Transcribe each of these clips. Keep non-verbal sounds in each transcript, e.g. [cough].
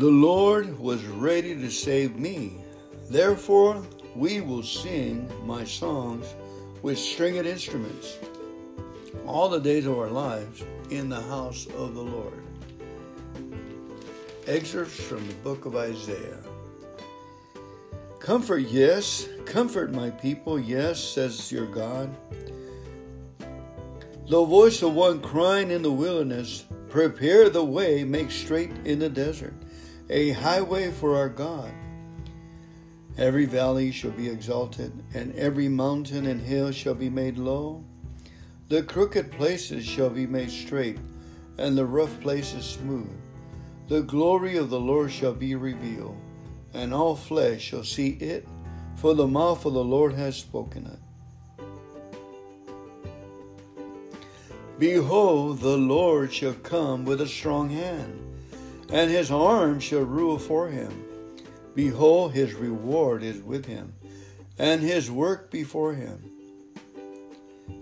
The Lord was ready to save me. Therefore, we will sing my songs with stringed instruments all the days of our lives in the house of the Lord. Excerpts from the book of Isaiah. Comfort, yes, comfort my people, yes, says your God. The voice of one crying in the wilderness, prepare the way, make straight in the desert, a highway for our God. Every valley shall be exalted, and every mountain and hill shall be made low. The crooked places shall be made straight, and the rough places smooth. The glory of the Lord shall be revealed, and all flesh shall see it, for the mouth of the Lord has spoken it. Behold, the Lord shall come with a strong hand, and his arm shall rule for him. Behold, his reward is with him, and his work before him.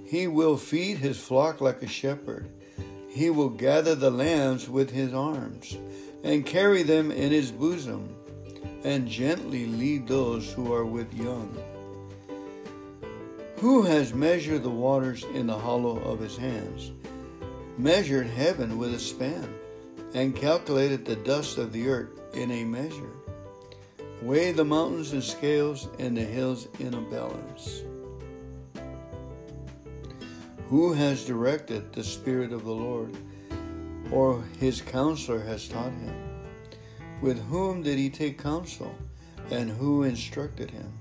He will feed his flock like a shepherd. He will gather the lambs with his arms, and carry them in his bosom, and gently lead those who are with young. Who has measured the waters in the hollow of his hands, measured heaven with a span, and calculated the dust of the earth in a measure? Weigh the mountains in scales and the hills in a balance. Who has directed the Spirit of the Lord, or his counselor has taught him? With whom did he take counsel, and who instructed him?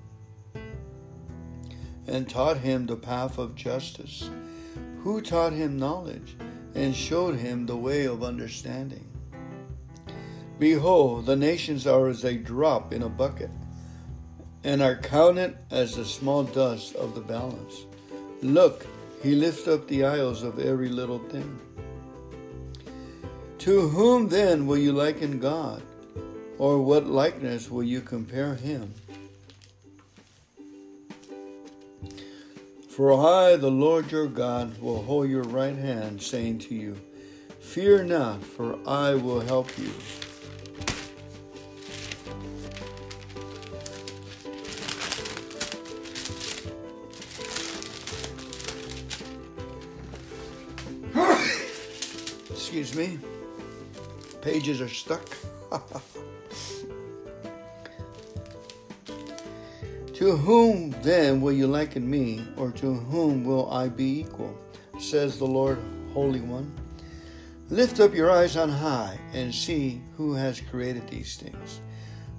And taught him the path of justice? Who taught him knowledge, and showed him the way of understanding? Behold, the nations are as a drop in a bucket, and are counted as the small dust of the balance. Look, he lifts up the isles of every little thing. To whom then will you liken God? Or what likeness will you compare him? For I, the Lord your God, will hold your right hand, saying to you, Fear not, for I will help you. [coughs] Excuse me. Pages are stuck. [laughs] to whom then will you liken me, or to whom will I be equal? Says the Lord, Holy One. Lift up your eyes on high and see who has created these things,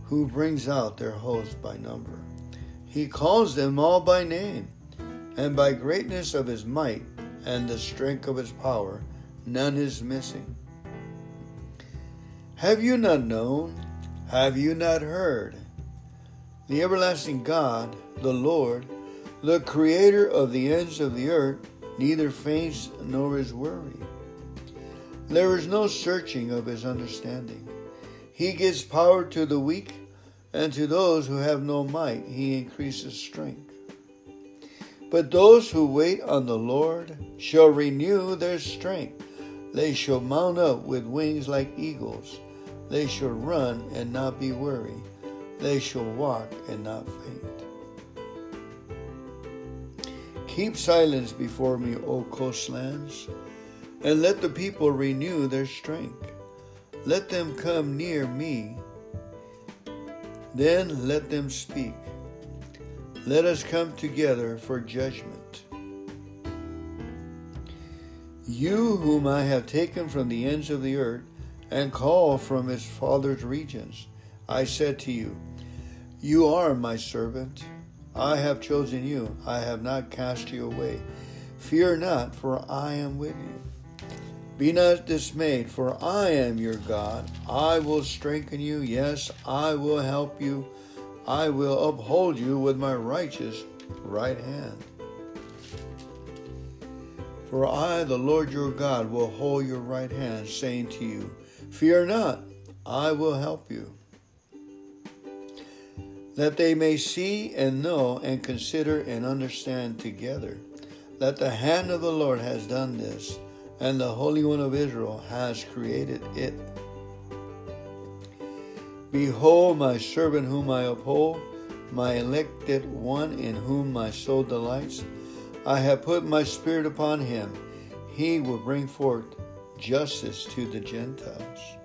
who brings out their host by number. He calls them all by name, and by greatness of his might and the strength of his power none is missing. Have you not known? Have you not heard? The everlasting God, the Lord, the creator of the ends of the earth, neither faints nor is weary. There is no searching of his understanding. He gives power to the weak, and to those who have no might, he increases strength. But those who wait on the Lord shall renew their strength. They shall mount up with wings like eagles. They shall run and not be weary. They shall walk and not faint. Keep silence before me, O coastlands, and let the people renew their strength. Let them come near me. Then let them speak. Let us come together for judgment. You, whom I have taken from the ends of the earth and called from his father's regions, I said to you, You are my servant. I have chosen you. I have not cast you away. Fear not, for I am with you. Be not dismayed, for I am your God. I will strengthen you. Yes, I will help you. I will uphold you with my righteous right hand. For I, the Lord your God, will hold your right hand, saying to you, Fear not, I will help you. That they may see and know and consider and understand together that the hand of the Lord has done this, and the Holy One of Israel has created it. Behold, my servant whom I uphold, my elected one in whom my soul delights. I have put my spirit upon him. He will bring forth justice to the Gentiles.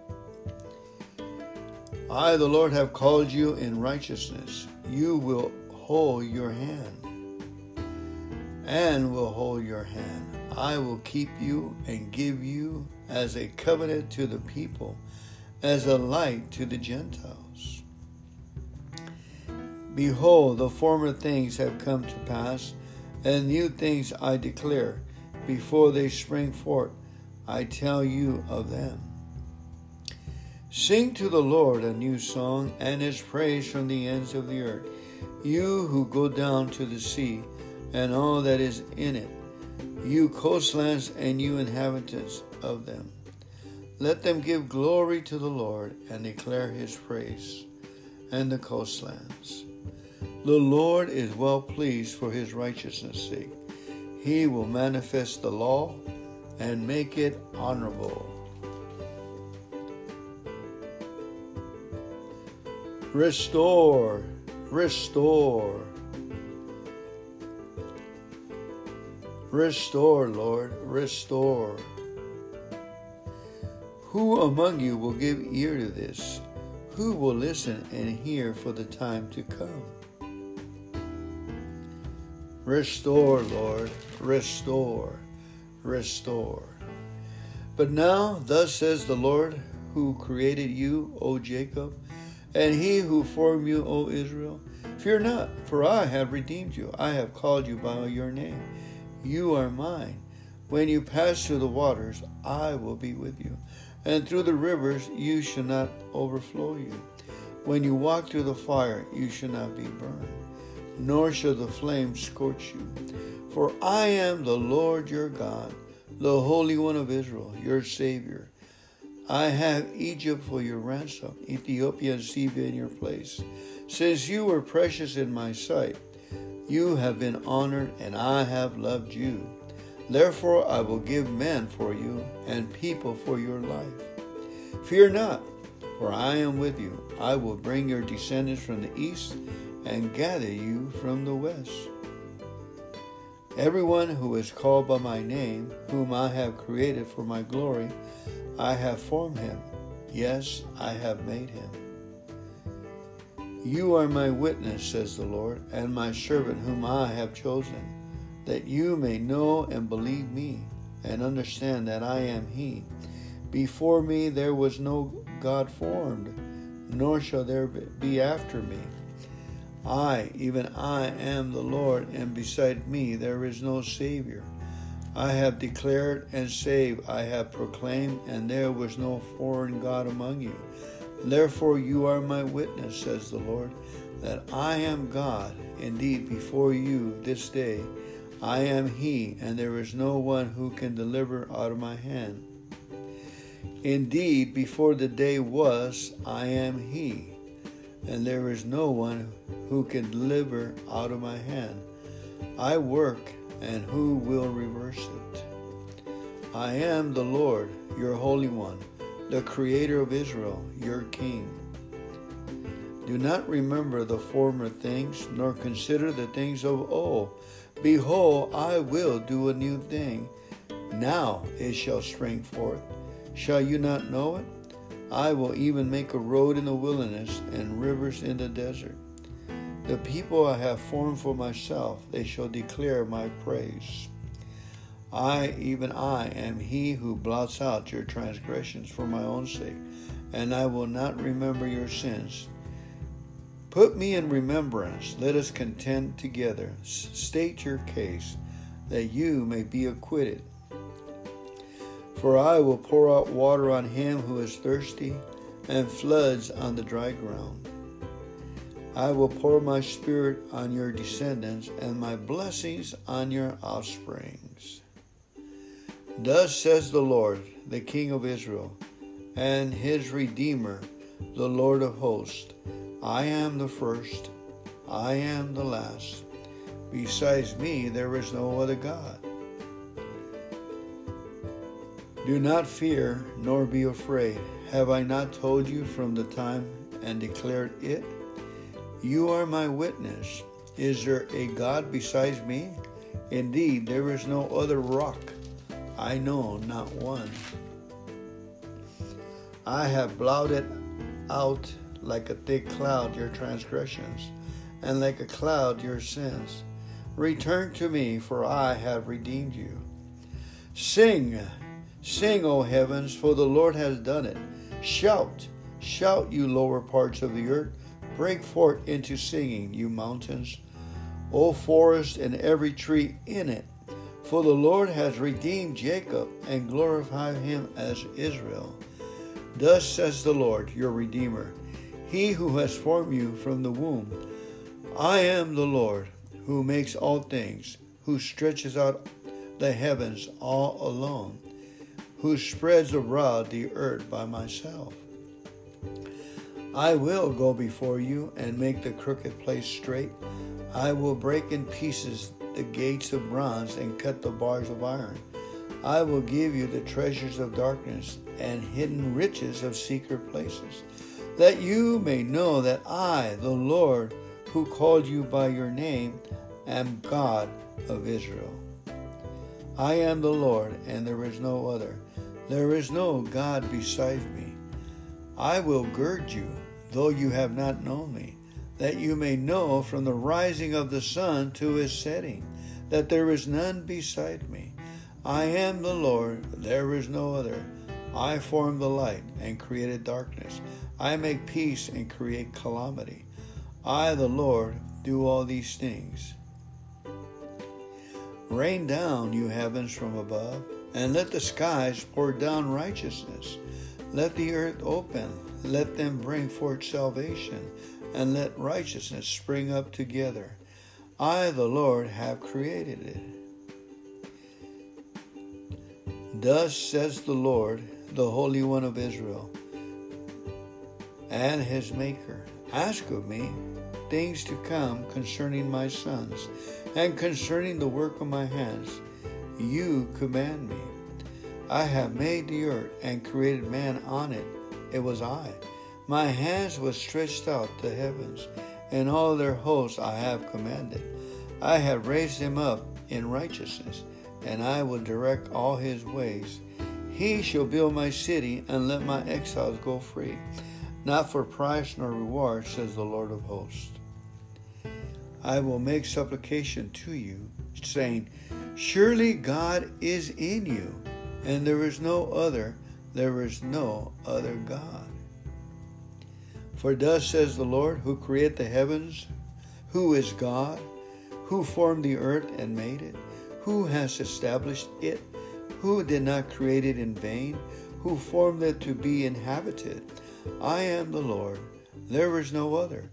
I, the Lord, have called you in righteousness. You will hold your hand and will hold your hand. I will keep you and give you as a covenant to the people, as a light to the Gentiles. Behold, the former things have come to pass, and new things I declare. Before they spring forth, I tell you of them. Sing to the Lord a new song and his praise from the ends of the earth. You who go down to the sea and all that is in it, you coastlands and you inhabitants of them. Let them give glory to the Lord and declare his praise and the coastlands. The Lord is well pleased for his righteousness' sake. He will manifest the law and make it honorable. Restore, restore. Restore, Lord, restore. Who among you will give ear to this? Who will listen and hear for the time to come? Restore, Lord, restore, restore. But now, thus says the Lord, who created you, O Jacob, and he who formed you, O Israel, fear not, for I have redeemed you. I have called you by your name. You are mine. When you pass through the waters, I will be with you. And through the rivers, you shall not overflow you. When you walk through the fire, you shall not be burned, nor shall the flames scorch you. For I am the Lord your God, the Holy One of Israel, your Savior. I have Egypt for your ransom, Ethiopia and Seba in your place. Since you were precious in my sight, you have been honored, and I have loved you. Therefore, I will give men for you and people for your life. Fear not, for I am with you. I will bring your descendants from the east and gather you from the west. Everyone who is called by my name, whom I have created for my glory, I have formed him. Yes, I have made him. You are my witness, says the Lord, and my servant whom I have chosen, that you may know and believe me, and understand that I am he. Before me there was no God formed, nor shall there be after me. I, even I, am the Lord, and beside me there is no Savior. I have declared and saved, I have proclaimed, and there was no foreign God among you. Therefore, you are my witness, says the Lord, that I am God. Indeed, before you this day, I am He, and there is no one who can deliver out of my hand. Indeed, before the day was, I am He, and there is no one who can deliver out of my hand. I work and who will reverse it? I am the Lord, your Holy One, the Creator of Israel, your King. Do not remember the former things, nor consider the things of old. Behold, I will do a new thing. Now it shall spring forth. Shall you not know it? I will even make a road in the wilderness and rivers in the desert. The people I have formed for myself, they shall declare my praise. I, even I, am he who blots out your transgressions for my own sake, and I will not remember your sins. Put me in remembrance, let us contend together. State your case, that you may be acquitted. For I will pour out water on him who is thirsty, and floods on the dry ground. I will pour my spirit on your descendants and my blessings on your offsprings. Thus says the Lord, the King of Israel, and his Redeemer, the Lord of hosts I am the first, I am the last. Besides me, there is no other God. Do not fear, nor be afraid. Have I not told you from the time and declared it? You are my witness. Is there a God besides me? Indeed, there is no other rock. I know not one. I have blotted out like a thick cloud your transgressions, and like a cloud your sins. Return to me, for I have redeemed you. Sing, sing, O heavens, for the Lord has done it. Shout, shout, you lower parts of the earth. Break forth into singing, you mountains. O forest and every tree in it. For the Lord has redeemed Jacob and glorified him as Israel. Thus says the Lord, your Redeemer, He who has formed you from the womb. I am the Lord, who makes all things, who stretches out the heavens all alone, who spreads abroad the earth by myself. I will go before you and make the crooked place straight. I will break in pieces the gates of bronze and cut the bars of iron. I will give you the treasures of darkness and hidden riches of secret places, that you may know that I, the Lord, who called you by your name, am God of Israel. I am the Lord, and there is no other. There is no God beside me. I will gird you, though you have not known me, that you may know from the rising of the sun to his setting, that there is none beside me. I am the Lord, there is no other. I form the light and created darkness. I make peace and create calamity. I, the Lord, do all these things. Rain down, you heavens from above, and let the skies pour down righteousness. Let the earth open, let them bring forth salvation, and let righteousness spring up together. I, the Lord, have created it. Thus says the Lord, the Holy One of Israel, and his Maker. Ask of me things to come concerning my sons, and concerning the work of my hands. You command me. I have made the earth and created man on it. It was I. My hands were stretched out to heavens, and all their hosts I have commanded. I have raised him up in righteousness, and I will direct all his ways. He shall build my city and let my exiles go free, not for price nor reward, says the Lord of hosts. I will make supplication to you, saying, Surely God is in you, and there is no other, there is no other God. For thus says the Lord, who created the heavens, who is God, who formed the earth and made it, who has established it who did not create it in vain? Who formed it to be inhabited? I am the Lord, there is no other.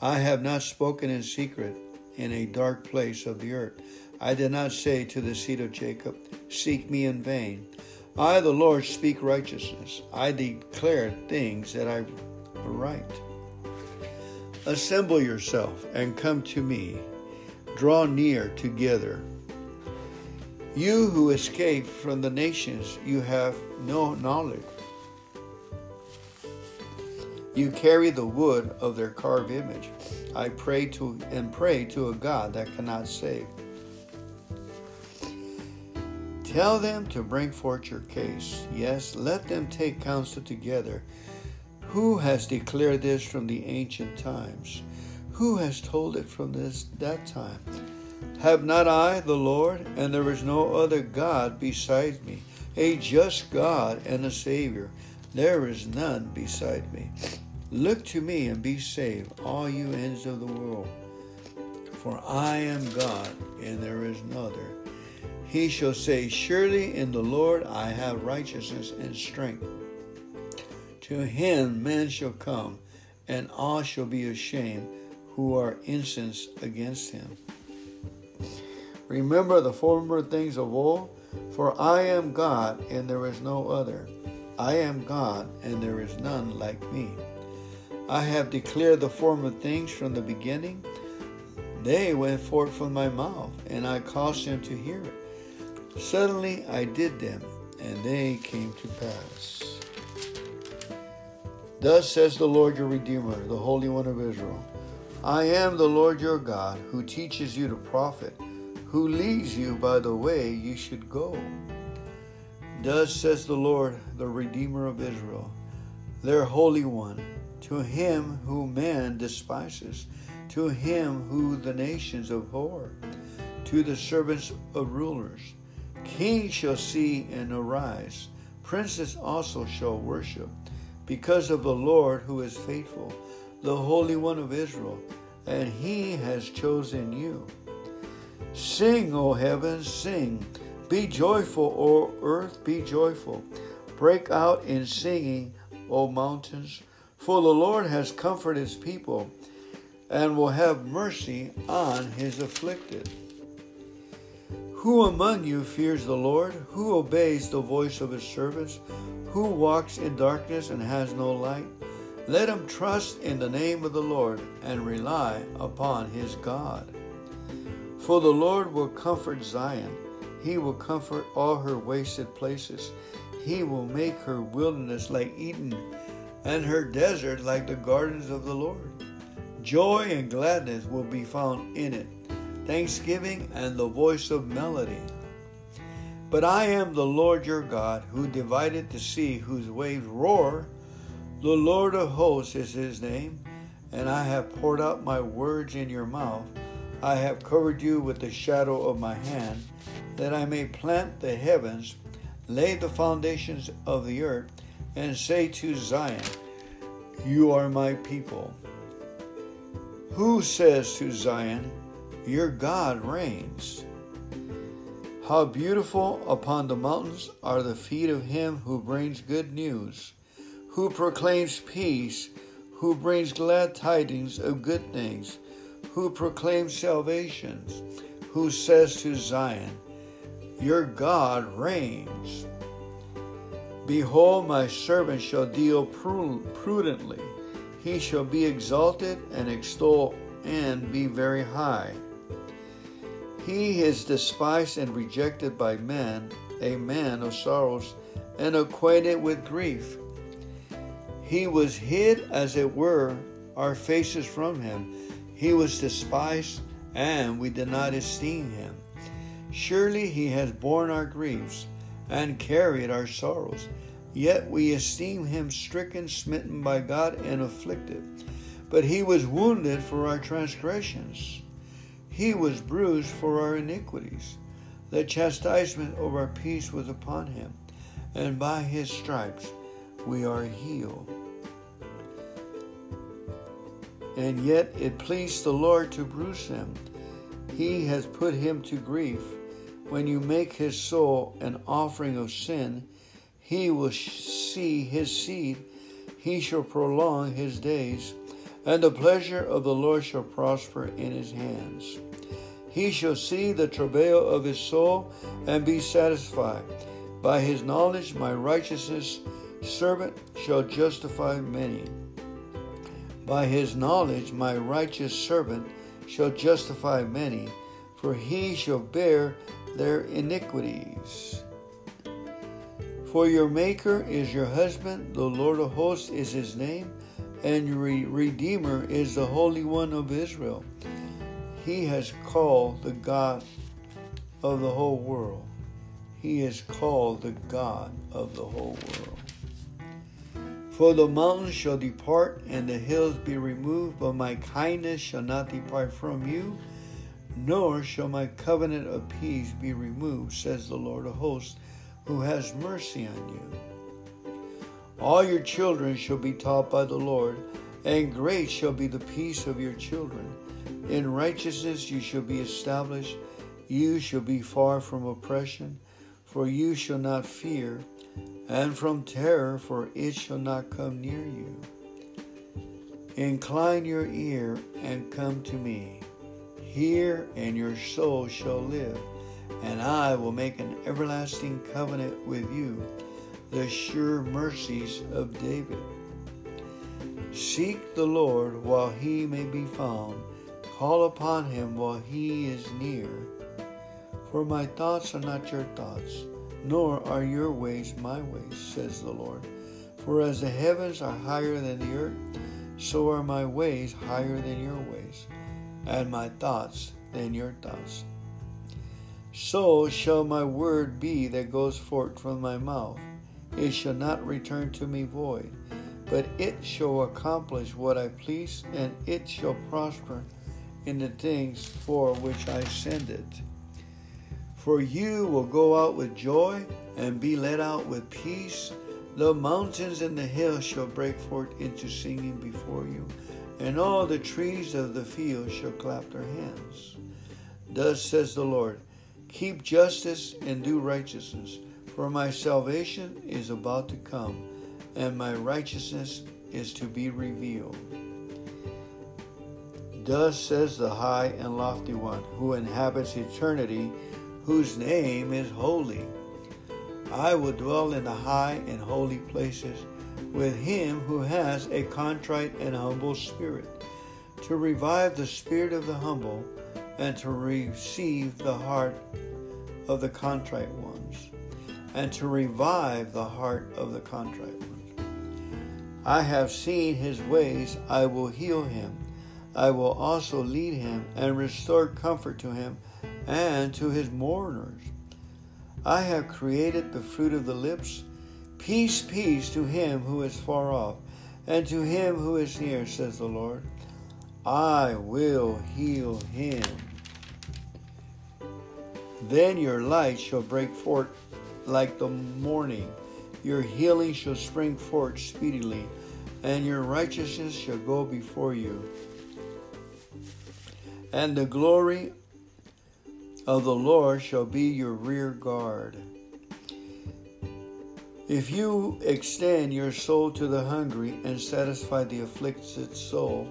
I have not spoken in secret in a dark place of the earth. I did not say to the seed of Jacob, Seek me in vain. I, the Lord, speak righteousness. I declare things that I write. Assemble yourself and come to me. Draw near together. You who escaped from the nations, you have no knowledge. You carry the wood of their carved image. I pray to and pray to a God that cannot save. Tell them to bring forth your case. Yes, let them take counsel together. Who has declared this from the ancient times? Who has told it from this that time? Have not I the Lord, and there is no other God besides me, a just God and a Savior? There is none beside me. Look to me and be saved, all you ends of the world. For I am God, and there is no other. He shall say, Surely in the Lord I have righteousness and strength. To him men shall come, and all shall be ashamed who are incensed against him. Remember the former things of old, for I am God and there is no other. I am God and there is none like me. I have declared the former things from the beginning. They went forth from my mouth, and I caused them to hear it. Suddenly I did them, and they came to pass. Thus says the Lord your Redeemer, the Holy One of Israel I am the Lord your God, who teaches you to profit, who leads you by the way you should go. Thus says the Lord, the Redeemer of Israel, their Holy One, to him whom man despises, to him who the nations abhor, to the servants of rulers. Kings shall see and arise, princes also shall worship, because of the Lord who is faithful the Holy One of Israel, and he has chosen you. Sing, O heavens, sing. Be joyful, O earth, be joyful. Break out in singing, O mountains, for the Lord has comforted his people and will have mercy on his afflicted. Who among you fears the Lord? Who obeys the voice of his servants? Who walks in darkness and has no light? Let him trust in the name of the Lord and rely upon his God. For the Lord will comfort Zion. He will comfort all her wasted places. He will make her wilderness like Eden and her desert like the gardens of the Lord. Joy and gladness will be found in it, thanksgiving and the voice of melody. But I am the Lord your God, who divided the sea, whose waves roar the Lord of hosts is his name, and I have poured out my words in your mouth. I have covered you with the shadow of my hand, that I may plant the heavens, lay the foundations of the earth, and say to Zion, You are my people. Who says to Zion, Your God reigns? How beautiful upon the mountains are the feet of him who brings good news who proclaims peace, who brings glad tidings of good things, who proclaims salvation, who says to Zion, Your God reigns. Behold, my servant shall deal prudently. He shall be exalted and extol and be very high. He is despised and rejected by men, a man of sorrows and acquainted with grief. He was hid, as it were, our faces from him. He was despised, and we did not esteem him. Surely he has borne our griefs and carried our sorrows. Yet we esteem him stricken, smitten by God, and afflicted. But he was wounded for our transgressions, he was bruised for our iniquities. The chastisement of our peace was upon him, and by his stripes we are healed and yet it pleased the Lord to bruise him. He has put him to grief. When you make his soul an offering of sin, he will see his seed, he shall prolong his days, and the pleasure of the Lord shall prosper in his hands. He shall see the travail of his soul and be satisfied. By his knowledge, my righteousness servant shall justify many by his knowledge, my righteous servant shall justify many, for he shall bear their iniquities. For your Maker is your husband, the Lord of hosts is his name, and your Redeemer is the Holy One of Israel. He has called the God of the whole world. He is called the God of the whole world. For the mountains shall depart and the hills be removed, but my kindness shall not depart from you, nor shall my covenant of peace be removed, says the Lord of hosts, who has mercy on you. All your children shall be taught by the Lord, and great shall be the peace of your children. In righteousness you shall be established, you shall be far from oppression, for you shall not fear and from terror, for it shall not come near you. Incline your ear and come to me. Hear, and your soul shall live, and I will make an everlasting covenant with you, the sure mercies of David. Seek the Lord while he may be found, call upon him while he is near. For my thoughts are not your thoughts nor are your ways my ways, says the Lord. For as the heavens are higher than the earth, so are my ways higher than your ways, and my thoughts than your thoughts. So shall my word be that goes forth from my mouth. It shall not return to me void, but it shall accomplish what I please, and it shall prosper in the things for which I send it. For you will go out with joy and be led out with peace the mountains and the hills shall break forth into singing before you, and all the trees of the field shall clap their hands. Thus says the Lord Keep justice and do righteousness, for my salvation is about to come, and my righteousness is to be revealed. Thus says the high and lofty one, who inhabits eternity, whose name is holy. I will dwell in the high and holy places with him who has a contrite and humble spirit, to revive the spirit of the humble and to receive the heart of the contrite ones, and to revive the heart of the contrite ones. I have seen his ways, I will heal him. I will also lead him and restore comfort to him and to his mourners. I have created the fruit of the lips. Peace, peace to him who is far off, and to him who is near, says the Lord. I will heal him. Then your light shall break forth like the morning. Your healing shall spring forth speedily, and your righteousness shall go before you. And the glory of the Lord shall be your rear guard. If you extend your soul to the hungry and satisfy the afflicted soul,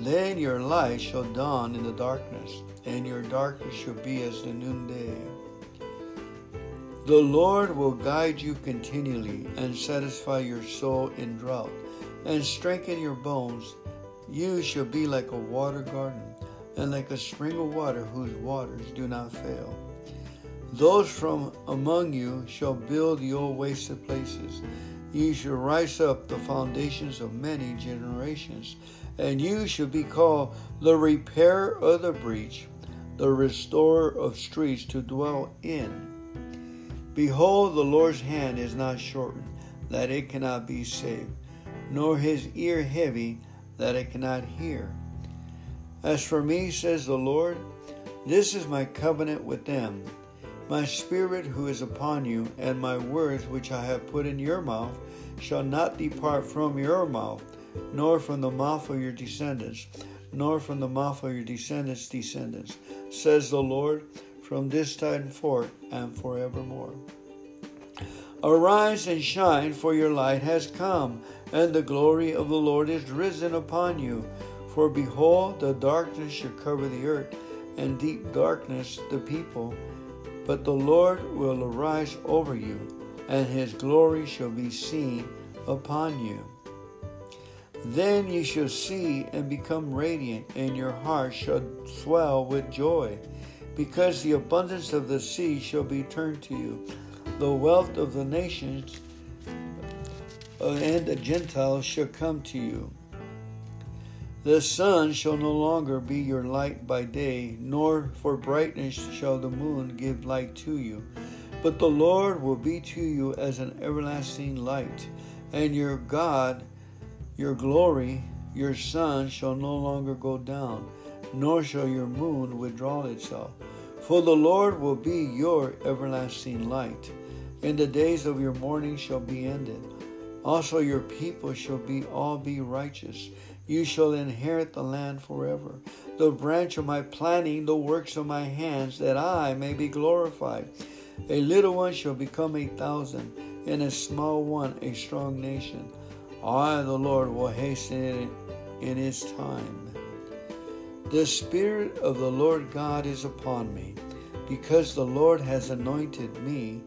then your light shall dawn in the darkness, and your darkness shall be as the noonday. The Lord will guide you continually and satisfy your soul in drought and strengthen your bones. You shall be like a water garden and like a spring of water whose waters do not fail. Those from among you shall build the old wasted places. You shall rise up the foundations of many generations, and you shall be called the repairer of the breach, the restorer of streets to dwell in. Behold, the Lord's hand is not shortened, that it cannot be saved, nor his ear heavy, that it cannot hear. As for me, says the Lord, this is my covenant with them. My spirit who is upon you, and my words which I have put in your mouth, shall not depart from your mouth, nor from the mouth of your descendants, nor from the mouth of your descendants' descendants, says the Lord, from this time forth and forevermore. Arise and shine, for your light has come, and the glory of the Lord is risen upon you. For behold, the darkness shall cover the earth, and deep darkness the people. But the Lord will arise over you, and his glory shall be seen upon you. Then you shall see and become radiant, and your heart shall swell with joy, because the abundance of the sea shall be turned to you. The wealth of the nations uh, and the Gentiles shall come to you. The sun shall no longer be your light by day, nor for brightness shall the moon give light to you. But the Lord will be to you as an everlasting light, and your God, your glory, your sun shall no longer go down, nor shall your moon withdraw itself. For the Lord will be your everlasting light, and the days of your mourning shall be ended. Also your people shall be all be righteous you shall inherit the land forever. The branch of my planting, the works of my hands, that I may be glorified. A little one shall become a thousand, and a small one a strong nation. I, the Lord, will hasten it in its time. The Spirit of the Lord God is upon me, because the Lord has anointed me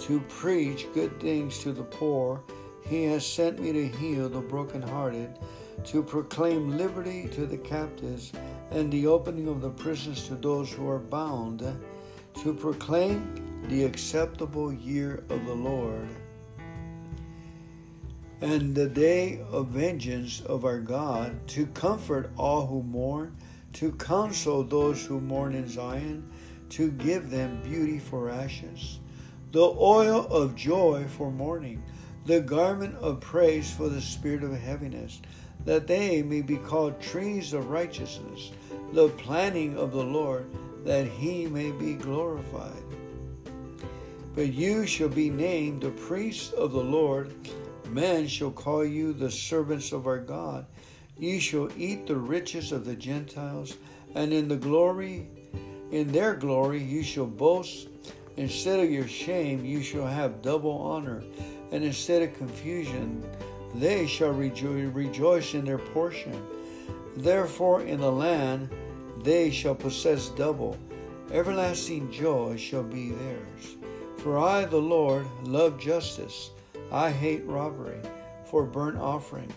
to preach good things to the poor. He has sent me to heal the brokenhearted to proclaim liberty to the captives and the opening of the prisons to those who are bound, to proclaim the acceptable year of the Lord and the day of vengeance of our God, to comfort all who mourn, to counsel those who mourn in Zion, to give them beauty for ashes, the oil of joy for mourning, the garment of praise for the spirit of heaviness, that they may be called trees of righteousness, the planting of the Lord, that he may be glorified. But you shall be named the priests of the Lord. Men shall call you the servants of our God. You shall eat the riches of the Gentiles, and in the glory, in their glory, you shall boast. Instead of your shame, you shall have double honor, and instead of confusion, they shall rejo- rejoice in their portion. Therefore, in the land, they shall possess double. Everlasting joy shall be theirs. For I, the Lord, love justice. I hate robbery. For burnt offering,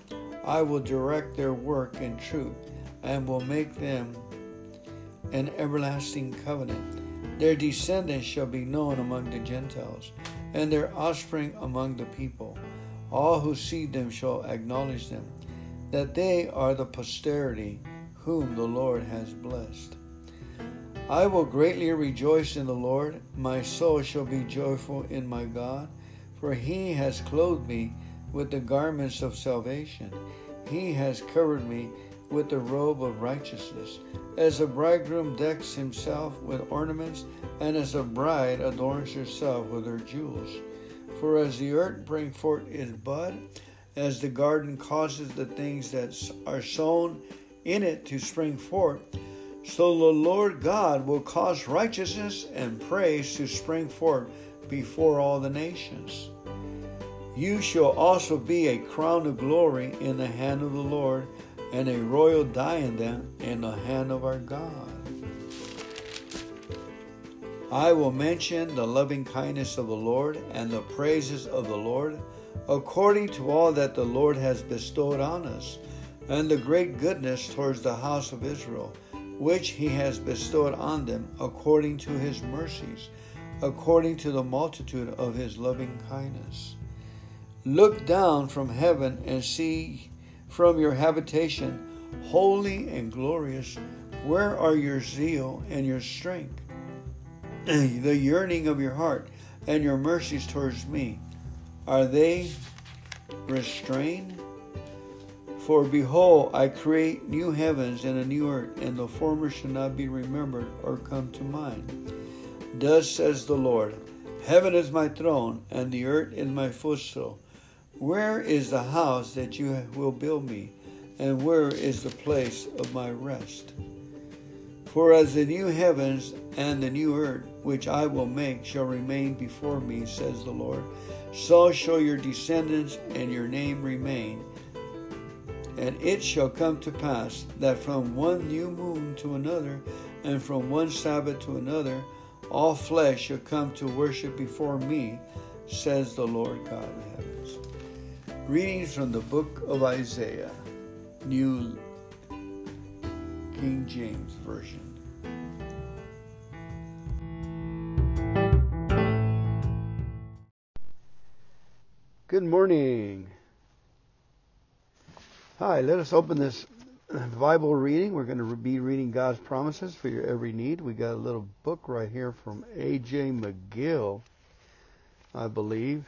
I will direct their work in truth and will make them an everlasting covenant. Their descendants shall be known among the Gentiles, and their offspring among the people. All who see them shall acknowledge them, that they are the posterity whom the Lord has blessed. I will greatly rejoice in the Lord. My soul shall be joyful in my God, for he has clothed me with the garments of salvation. He has covered me with the robe of righteousness. As a bridegroom decks himself with ornaments, and as a bride adorns herself with her jewels. For as the earth brings forth its bud, as the garden causes the things that are sown in it to spring forth, so the Lord God will cause righteousness and praise to spring forth before all the nations. You shall also be a crown of glory in the hand of the Lord, and a royal diadem in the hand of our God. I will mention the loving kindness of the Lord and the praises of the Lord, according to all that the Lord has bestowed on us, and the great goodness towards the house of Israel which he has bestowed on them according to his mercies, according to the multitude of his loving kindness. Look down from heaven and see from your habitation, holy and glorious, where are your zeal and your strength, [clears throat] the yearning of your heart and your mercies towards me? Are they restrained? For behold, I create new heavens and a new earth, and the former shall not be remembered or come to mind. Thus says the Lord Heaven is my throne, and the earth is my footstool. Where is the house that you will build me, and where is the place of my rest? For as the new heavens and the new earth, which I will make, shall remain before me, says the Lord, so shall your descendants and your name remain and it shall come to pass that from one new moon to another, and from one Sabbath to another, all flesh shall come to worship before me, says the Lord God of heavens. Readings from the book of Isaiah, New King James Version. Good morning. Hi, let us open this Bible reading. We're going to be reading God's promises for your every need. We got a little book right here from A.J. McGill, I believe.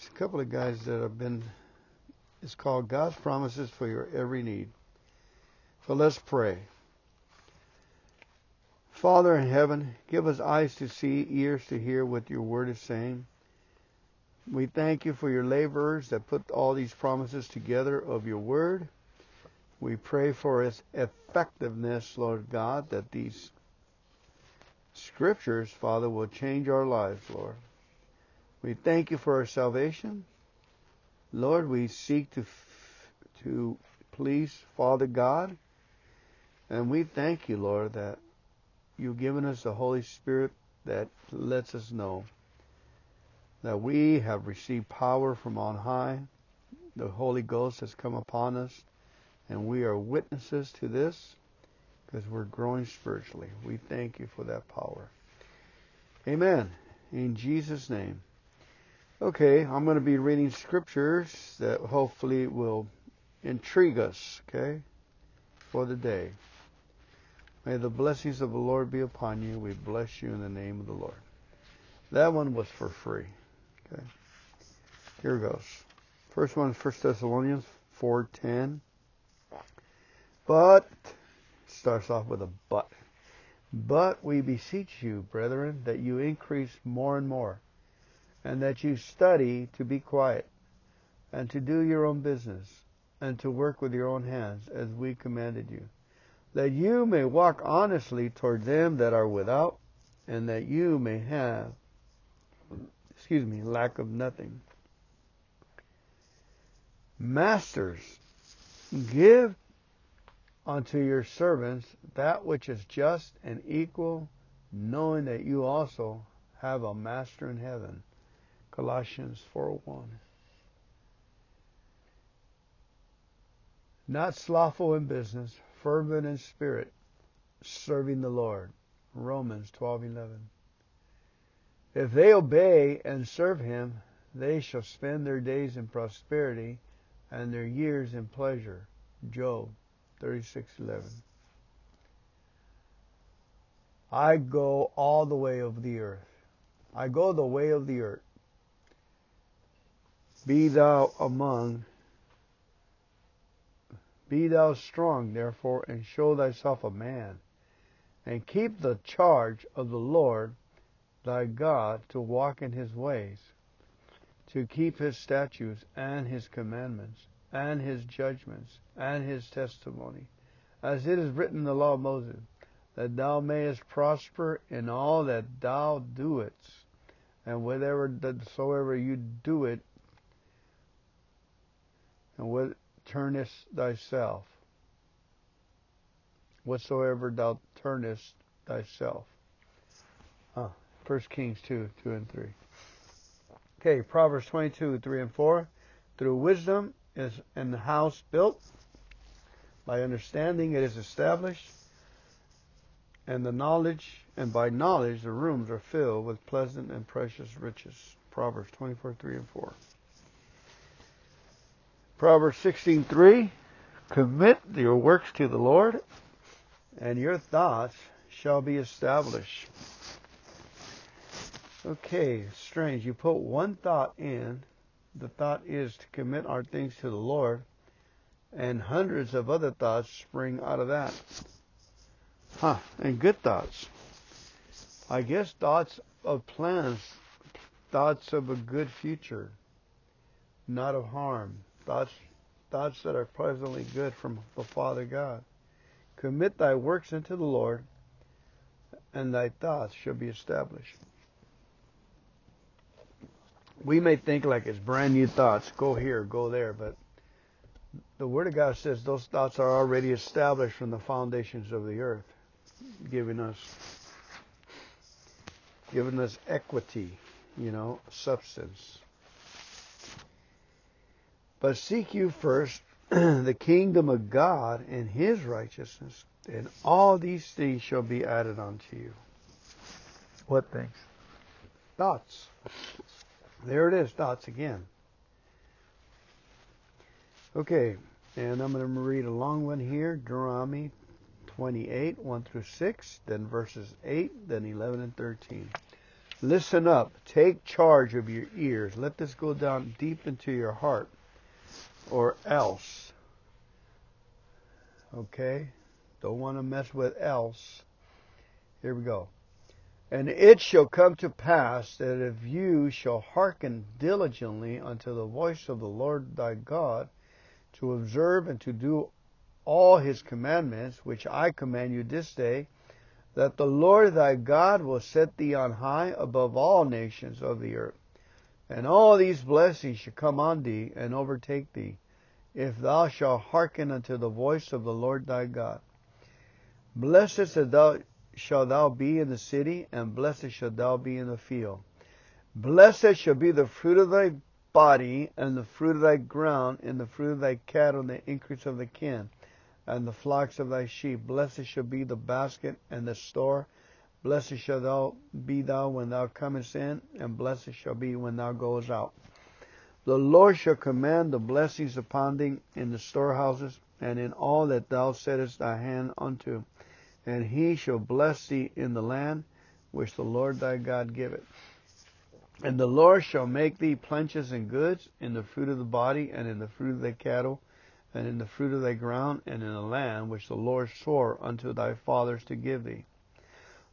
It's a couple of guys that have been, it's called God's Promises for Your Every Need. So let's pray. Father in heaven, give us eyes to see, ears to hear what your word is saying. We thank you for your laborers that put all these promises together of your word. We pray for its effectiveness, Lord God, that these scriptures, Father, will change our lives, Lord. We thank you for our salvation. Lord, we seek to to please Father God, and we thank you, Lord, that you've given us the Holy Spirit that lets us know that we have received power from on high. The Holy Ghost has come upon us, and we are witnesses to this because we're growing spiritually. We thank you for that power. Amen. In Jesus' name. Okay, I'm going to be reading scriptures that hopefully will intrigue us, okay, for the day. May the blessings of the Lord be upon you. We bless you in the name of the Lord. That one was for free. Okay. Here goes. First one is 1 Thessalonians 4.10. But, starts off with a but. But we beseech you, brethren, that you increase more and more, and that you study to be quiet, and to do your own business, and to work with your own hands, as we commanded you, that you may walk honestly toward them that are without, and that you may have, excuse me, lack of nothing. Masters, give unto your servants that which is just and equal, knowing that you also have a master in heaven. Colossians 4:1. Not slothful in business, fervent in spirit, serving the Lord. Romans 12:11. If they obey and serve him, they shall spend their days in prosperity and their years in pleasure. Job 36:11. I go all the way of the earth. I go the way of the earth. Be thou among be thou strong, therefore, and show thyself a man, and keep the charge of the Lord thy God to walk in his ways, to keep his statutes and his commandments, and his judgments, and his testimony, as it is written in the law of Moses, that thou mayest prosper in all that thou doest, and whatever whatsoever you do it, and what turnest thyself, whatsoever thou turnest thyself. Ah, 1 Kings 2, 2 and 3. Okay, Proverbs 22, 3 and 4. Through wisdom is an house built, by understanding it is established, and the knowledge and by knowledge the rooms are filled with pleasant and precious riches. Proverbs 24, 3 and 4. Proverbs 16:3 Commit your works to the Lord and your thoughts shall be established. Okay, strange. You put one thought in, the thought is to commit our things to the Lord, and hundreds of other thoughts spring out of that. Huh, and good thoughts. I guess thoughts of plans, thoughts of a good future, not of harm thoughts, thoughts that are pleasantly good from the Father God. Commit thy works unto the Lord, and thy thoughts shall be established. We may think like it's brand new thoughts, go here, go there, but the Word of God says those thoughts are already established from the foundations of the earth, giving us giving us equity, you know, substance. But seek you first [clears throat] the kingdom of God and his righteousness, and all these things shall be added unto you. What things? Thoughts. There it is, thoughts again. Okay, and I'm going to read a long one here Deuteronomy 28, 1 through 6, then verses 8, then 11 and 13. Listen up, take charge of your ears, let this go down deep into your heart or else. Okay? Don't want to mess with else. Here we go. And it shall come to pass that if you shall hearken diligently unto the voice of the Lord thy God, to observe and to do all his commandments, which I command you this day, that the Lord thy God will set thee on high above all nations of the earth. And all these blessings shall come on thee and overtake thee, if thou shalt hearken unto the voice of the Lord thy God. Blessed shalt thou, be in the city, and blessed shalt thou be in the field. Blessed shall be the fruit of thy body, and the fruit of thy ground, and the fruit of thy cattle, and the increase of the kin, and the flocks of thy sheep. Blessed shall be the basket and the store, Blessed shall thou be thou when thou comest in, and blessed shall be when thou goest out. The Lord shall command the blessings upon thee in the storehouses, and in all that thou settest thy hand unto. And he shall bless thee in the land which the Lord thy God giveth. And the Lord shall make thee plenteous in goods, in the fruit of the body, and in the fruit of thy cattle, and in the fruit of thy ground, and in the land which the Lord swore unto thy fathers to give thee.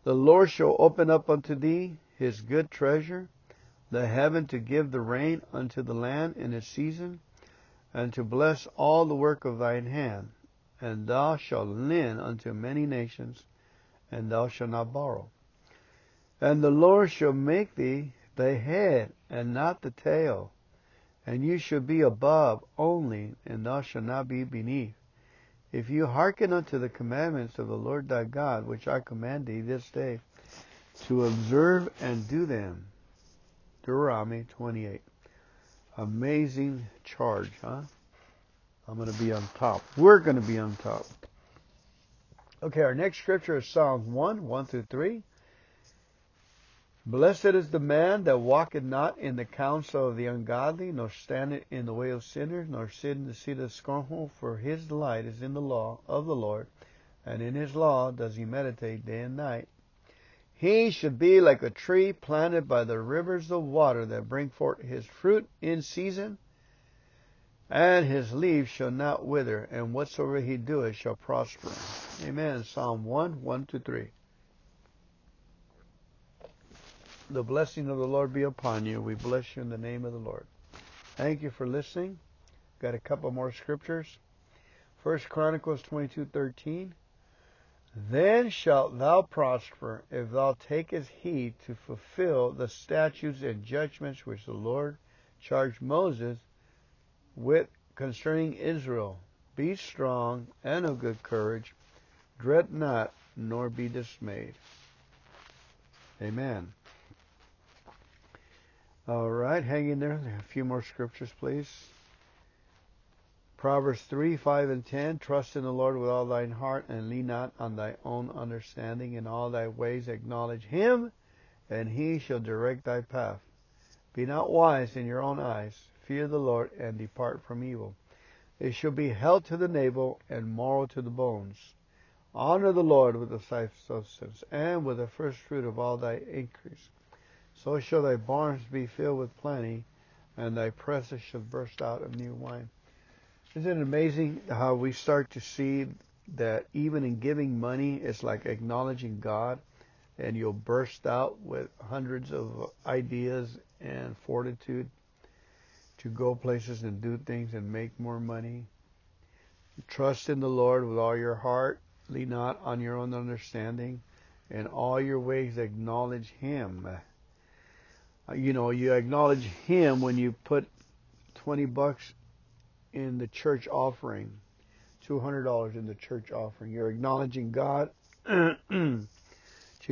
The Lord shall open up unto thee his good treasure, the heaven to give the rain unto the land in its season, and to bless all the work of thine hand. And thou shalt lend unto many nations, and thou shalt not borrow. And the Lord shall make thee the head, and not the tail. And you shall be above only, and thou shalt not be beneath. If you hearken unto the commandments of the Lord thy God, which I command thee this day, to observe and do them. Deuteronomy 28. Amazing charge, huh? I'm going to be on top. We're going to be on top. Okay, our next scripture is Psalms 1, 1 through 3. Blessed is the man that walketh not in the counsel of the ungodly, nor standeth in the way of sinners, nor sitteth in the seat of scornful, for his delight is in the law of the Lord, and in his law does he meditate day and night. He should be like a tree planted by the rivers of water that bring forth his fruit in season, and his leaves shall not wither, and whatsoever he doeth shall prosper. Amen. Psalm 1, 1 to 3. The blessing of the Lord be upon you. We bless you in the name of the Lord. Thank you for listening. Got a couple more scriptures. First Chronicles 22:13. Then shalt thou prosper if thou takest heed to fulfill the statutes and judgments which the Lord charged Moses with concerning Israel. Be strong and of good courage. Dread not, nor be dismayed. Amen. All right, hang in there. A few more scriptures, please. Proverbs 3, 5, and 10. Trust in the Lord with all thine heart, and lean not on thy own understanding. In all thy ways acknowledge him, and he shall direct thy path. Be not wise in your own eyes. Fear the Lord, and depart from evil. It shall be health to the navel, and marrow to the bones. Honor the Lord with the thy substance, and with the first fruit of all thy increase. So shall thy barns be filled with plenty, and thy presses shall burst out of new wine. Isn't it amazing how we start to see that even in giving money, it's like acknowledging God, and you'll burst out with hundreds of ideas and fortitude to go places and do things and make more money. Trust in the Lord with all your heart. Lean not on your own understanding. In all your ways acknowledge Him Uh, you know, you acknowledge Him when you put 20 bucks in the church offering, $200 in the church offering. You're acknowledging God [clears throat] to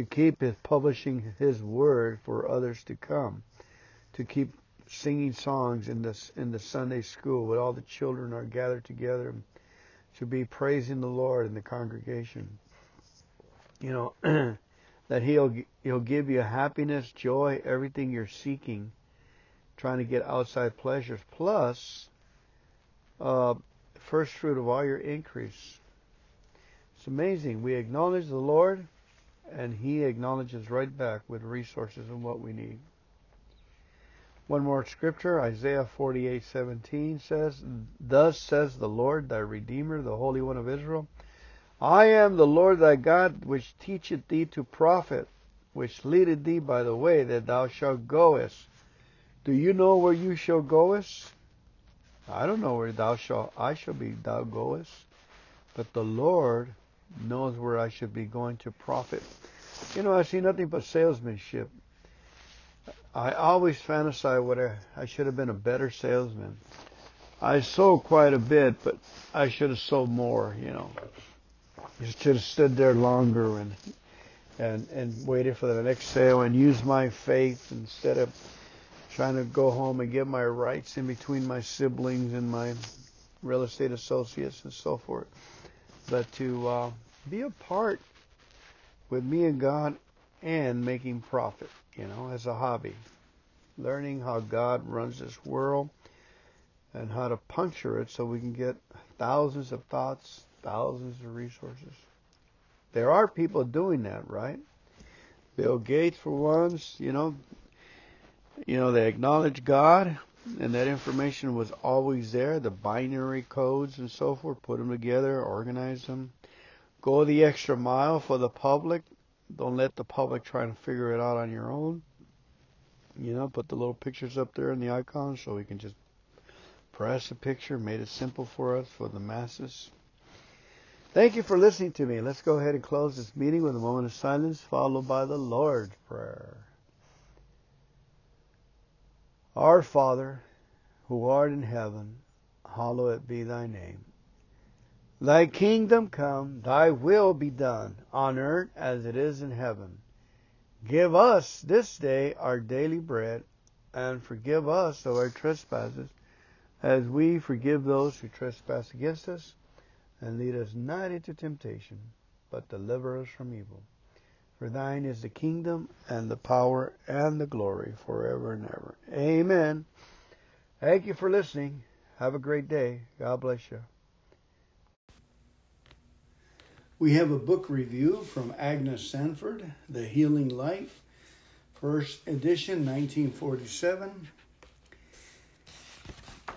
keep his publishing His Word for others to come, to keep singing songs in the in the Sunday school where all the children are gathered together, to be praising the Lord in the congregation. You know, [clears throat] that he'll he'll give you happiness, joy, everything you're seeking, trying to get outside pleasures, plus uh, first fruit of all your increase. It's amazing. We acknowledge the Lord, and He acknowledges right back with resources and what we need. One more scripture, Isaiah 48:17 says, "Thus says the Lord, thy Redeemer, the Holy One of Israel." I am the Lord thy God, which teacheth thee to profit, which leadeth thee by the way that thou shalt goest. Do you know where you shall goest? I don't know where thou shalt I shall be thou goest, but the Lord knows where I should be going to profit. You know, I see nothing but salesmanship. I always fantasize what I, I should have been a better salesman. I sold quite a bit, but I should have sold more, you know. You should have stood there longer and and and waited for the next sale and used my faith instead of trying to go home and get my rights in between my siblings and my real estate associates and so forth. But to uh, be a part with me and God and making profit, you know, as a hobby. Learning how God runs this world and how to puncture it so we can get thousands of thoughts, thousands of resources. There are people doing that, right? Bill Gates, for once, you know, you know, they acknowledge God, and that information was always there. The binary codes and so forth, put them together, organize them, go the extra mile for the public. Don't let the public try and figure it out on your own. You know, put the little pictures up there in the icons so we can just press a picture, made it simple for us, for the masses. Thank you for listening to me. Let's go ahead and close this meeting with a moment of silence, followed by the Lord's Prayer. Our Father, who art in heaven, hallowed be thy name. Thy kingdom come, thy will be done, on earth as it is in heaven. Give us this day our daily bread, and forgive us of our trespasses, as we forgive those who trespass against us. And lead us not into temptation, but deliver us from evil. For thine is the kingdom and the power and the glory forever and ever. Amen. Thank you for listening. Have a great day. God bless you. We have a book review from Agnes Sanford, The Healing Light, first edition, 1947.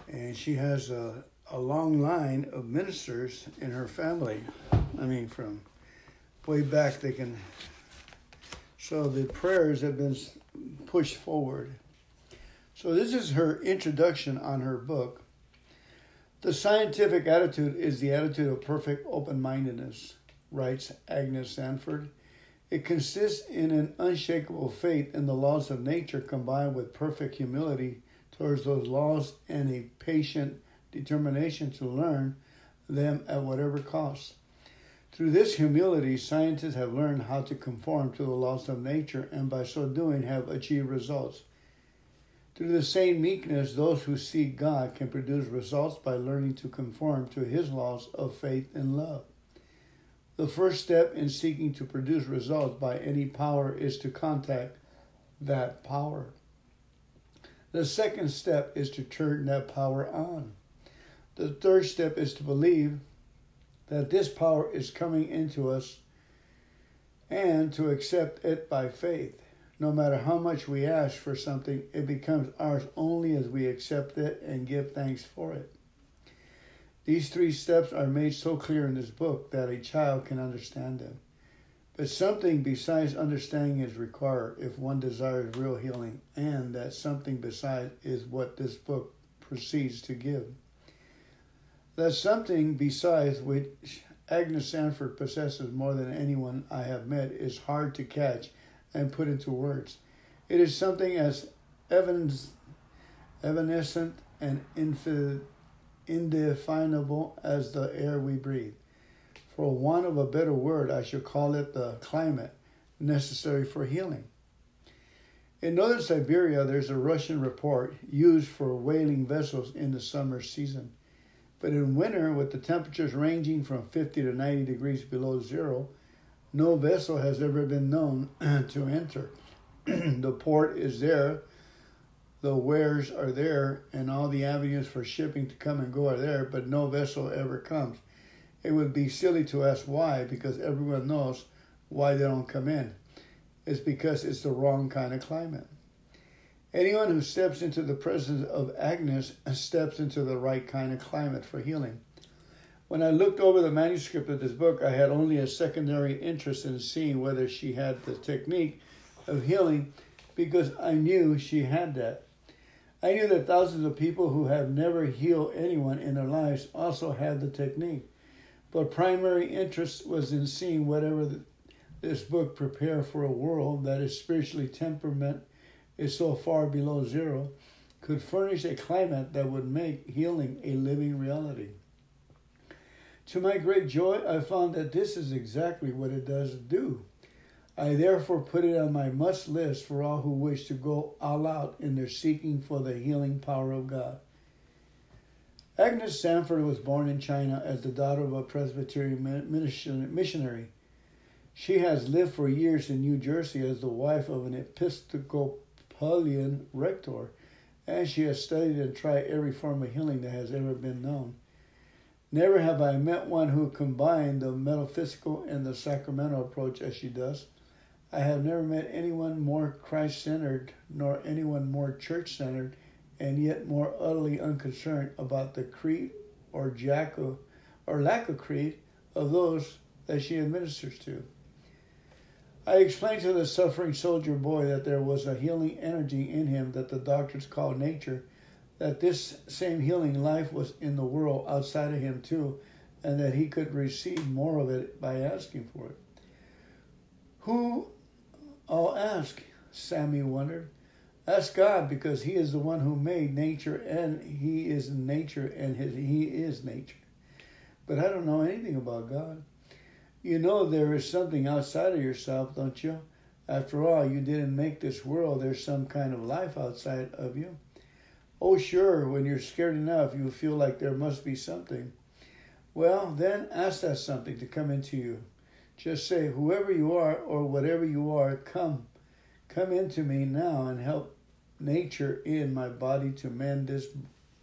And she has a, a long line of ministers in her family. I mean, from way back, they can so the prayers have been pushed forward. So this is her introduction on her book. The scientific attitude is the attitude of perfect open mindedness, writes Agnes Sanford. It consists in an unshakable faith in the laws of nature combined with perfect humility towards those laws and a patient determination to learn them at whatever cost. Through this humility, scientists have learned how to conform to the laws of nature and by so doing have achieved results. Through the same meekness, those who seek God can produce results by learning to conform to His laws of faith and love. The first step in seeking to produce results by any power is to contact that power. The second step is to turn that power on. The third step is to believe that this power is coming into us and to accept it by faith. No matter how much we ask for something, it becomes ours only as we accept it and give thanks for it. These three steps are made so clear in this book that a child can understand them. But something besides understanding is required if one desires real healing, and that something besides is what this book proceeds to give. That something besides which Agnes Sanford possesses more than anyone I have met is hard to catch and put into words. It is something as evans, evanescent and indefinable as the air we breathe. For want of a better word, I should call it the climate necessary for healing. In northern Siberia, there's a Russian report used for whaling vessels in the summer season. But in winter, with the temperatures ranging from 50 to 90 degrees below zero, no vessel has ever been known [clears throat] to enter. [clears throat] the port is there, the wares are there, and all the avenues for shipping to come and go are there, but no vessel ever comes. It would be silly to ask why, because everyone knows why they don't come in. It's because it's the wrong kind of climate. Anyone who steps into the presence of Agnes steps into the right kind of climate for healing. When I looked over the manuscript of this book, I had only a secondary interest in seeing whether she had the technique of healing because I knew she had that. I knew that thousands of people who have never healed anyone in their lives also had the technique. But primary interest was in seeing whatever this book prepared for a world that is spiritually temperament is so far below zero, could furnish a climate that would make healing a living reality. To my great joy, I found that this is exactly what it does do. I therefore put it on my must list for all who wish to go all out in their seeking for the healing power of God. Agnes Sanford was born in China as the daughter of a Presbyterian missionary. She has lived for years in New Jersey as the wife of an Episcopalian rector, and she has studied and tried every form of healing that has ever been known. Never have I met one who combined the metaphysical and the sacramental approach as she does. I have never met anyone more Christ centered, nor anyone more church centered, and yet more utterly unconcerned about the creed or, jack of, or lack of creed of those that she administers to. I explained to the suffering soldier boy that there was a healing energy in him that the doctors call nature that this same healing life was in the world outside of him too, and that he could receive more of it by asking for it. Who I'll ask, Sammy wondered. Ask God because He is the one who made nature and He is nature and his, He is nature. But I don't know anything about God. You know there is something outside of yourself, don't you? After all, you didn't make this world. There's some kind of life outside of you. Oh, sure, when you're scared enough, you feel like there must be something. Well, then ask that something to come into you. Just say, whoever you are or whatever you are, come. Come into me now and help nature in my body to mend this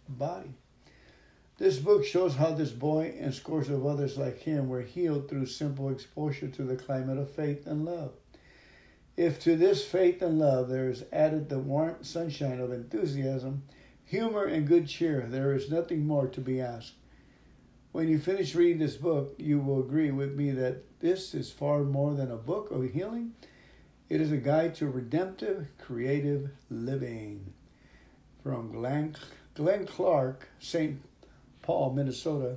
body. This book shows how this boy and scores of others like him were healed through simple exposure to the climate of faith and love. If to this faith and love there is added the warm sunshine of enthusiasm, humor, and good cheer, there is nothing more to be asked. When you finish reading this book, you will agree with me that this is far more than a book of healing. It is a guide to redemptive, creative living. From Glenn, Glenn Clark, St. Paul, Minnesota,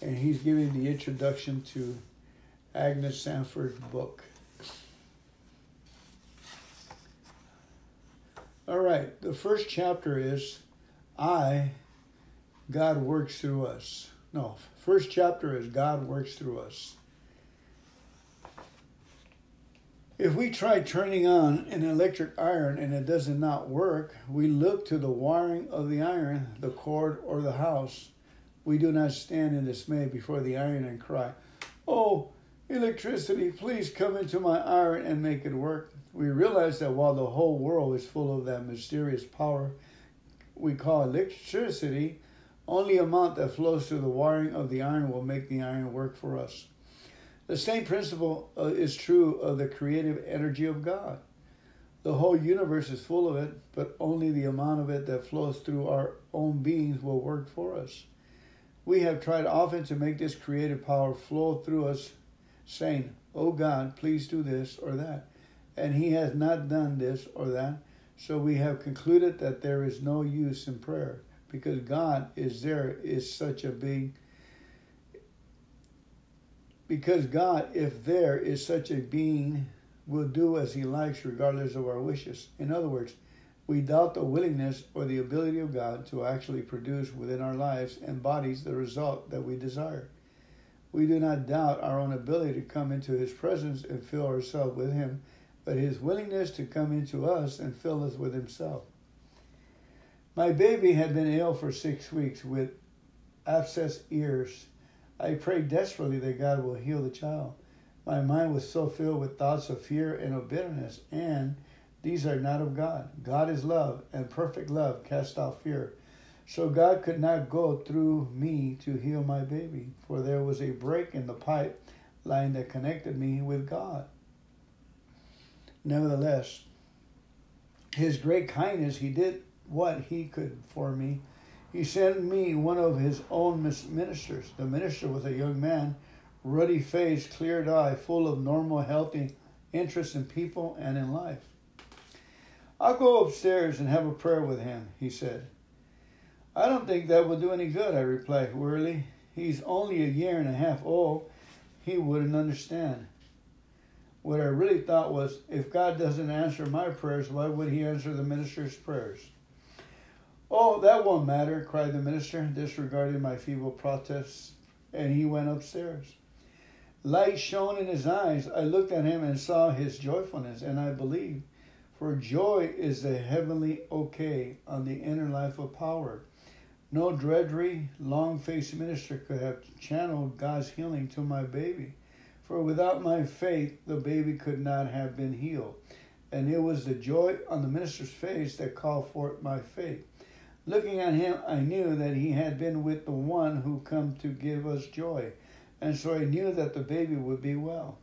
and he's giving the introduction to Agnes Sanford's book. All right, the first chapter is I, God works through us. No, first chapter is God works through us. If we try turning on an electric iron and it does not work, we look to the wiring of the iron, the cord, or the house. We do not stand in dismay before the iron and cry, Oh, electricity, please come into my iron and make it work. We realize that while the whole world is full of that mysterious power we call electricity, only amount that flows through the wiring of the iron will make the iron work for us. The same principle uh, is true of the creative energy of God. The whole universe is full of it, but only the amount of it that flows through our own beings will work for us. We have tried often to make this creative power flow through us, saying, Oh God, please do this or that. And He has not done this or that. So we have concluded that there is no use in prayer because God is there is such a big because God, if there is such a being, will do as he likes regardless of our wishes. In other words, we doubt the willingness or the ability of God to actually produce within our lives and bodies the result that we desire. We do not doubt our own ability to come into his presence and fill ourselves with him but his willingness to come into us and fill us with himself. My baby had been ill for six weeks with abscessed ears. I prayed desperately that God will heal the child. My mind was so filled with thoughts of fear and of bitterness, and these are not of God. God is love, and perfect love casts out fear. So God could not go through me to heal my baby, for there was a break in the pipe line that connected me with God. Nevertheless, his great kindness, he did what he could for me. He sent me one of his own ministers. The minister was a young man, ruddy face, cleared eye, full of normal, healthy interest in people and in life. I'll go upstairs and have a prayer with him, he said. I don't think that will do any good, I replied wearily. He's only a year and a half old. He wouldn't understand what I really thought was if God doesn't answer my prayers, why would he answer the minister's prayers? Oh, that won't matter, cried the minister, disregarding my feeble protests, and he went upstairs. Light shone in his eyes. I looked at him and saw his joyfulness, and I believed. For joy is the heavenly okay on the inner life of power. No dreadry, long faced minister could have channeled God's healing to my baby For without my faith, the baby could not have been healed. And it was the joy on the minister's face that called forth my faith. Looking at him, I knew that he had been with the one who come to give us joy, and so I knew that the baby would be well.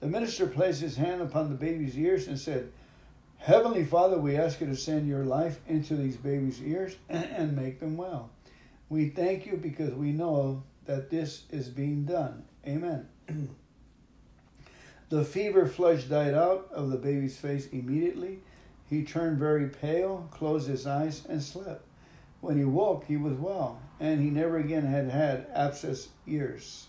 The minister placed his hand upon the baby's ears and said, Heavenly Father, we ask you to send your life into these babies' ears [clears throat] and make them well. We thank you because we know that this is being done. Amen. [clears throat] the fever flush died out of the baby's face immediately. He turned very pale, closed his eyes, and slept. When he woke, he was well, and he never again had had abscess ears.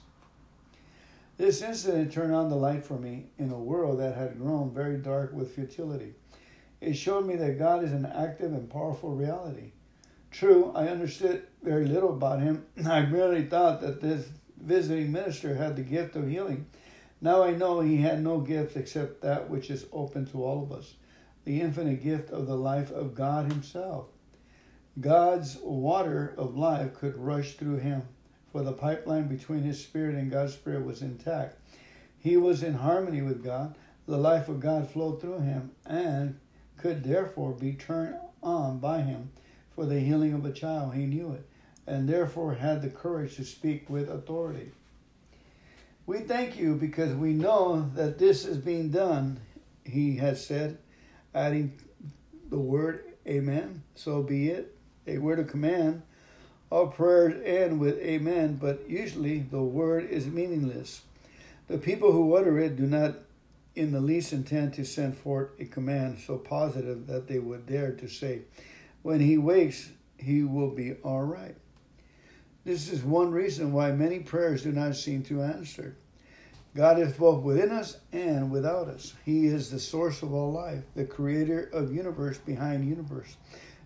This incident turned on the light for me in a world that had grown very dark with futility. It showed me that God is an active and powerful reality. True, I understood very little about him. [laughs] I merely thought that this visiting minister had the gift of healing. Now I know he had no gift except that which is open to all of us the infinite gift of the life of God Himself. God's water of life could rush through him, for the pipeline between his spirit and God's spirit was intact. He was in harmony with God. The life of God flowed through him and could therefore be turned on by him for the healing of a child. He knew it and therefore had the courage to speak with authority. We thank you because we know that this is being done, he has said, adding the word Amen. So be it a word of command. All prayers end with amen, but usually the word is meaningless. The people who utter it do not in the least intent to send forth a command so positive that they would dare to say, When he wakes, he will be all right. This is one reason why many prayers do not seem to answer. God is both within us and without us. He is the source of all life, the creator of universe behind universe,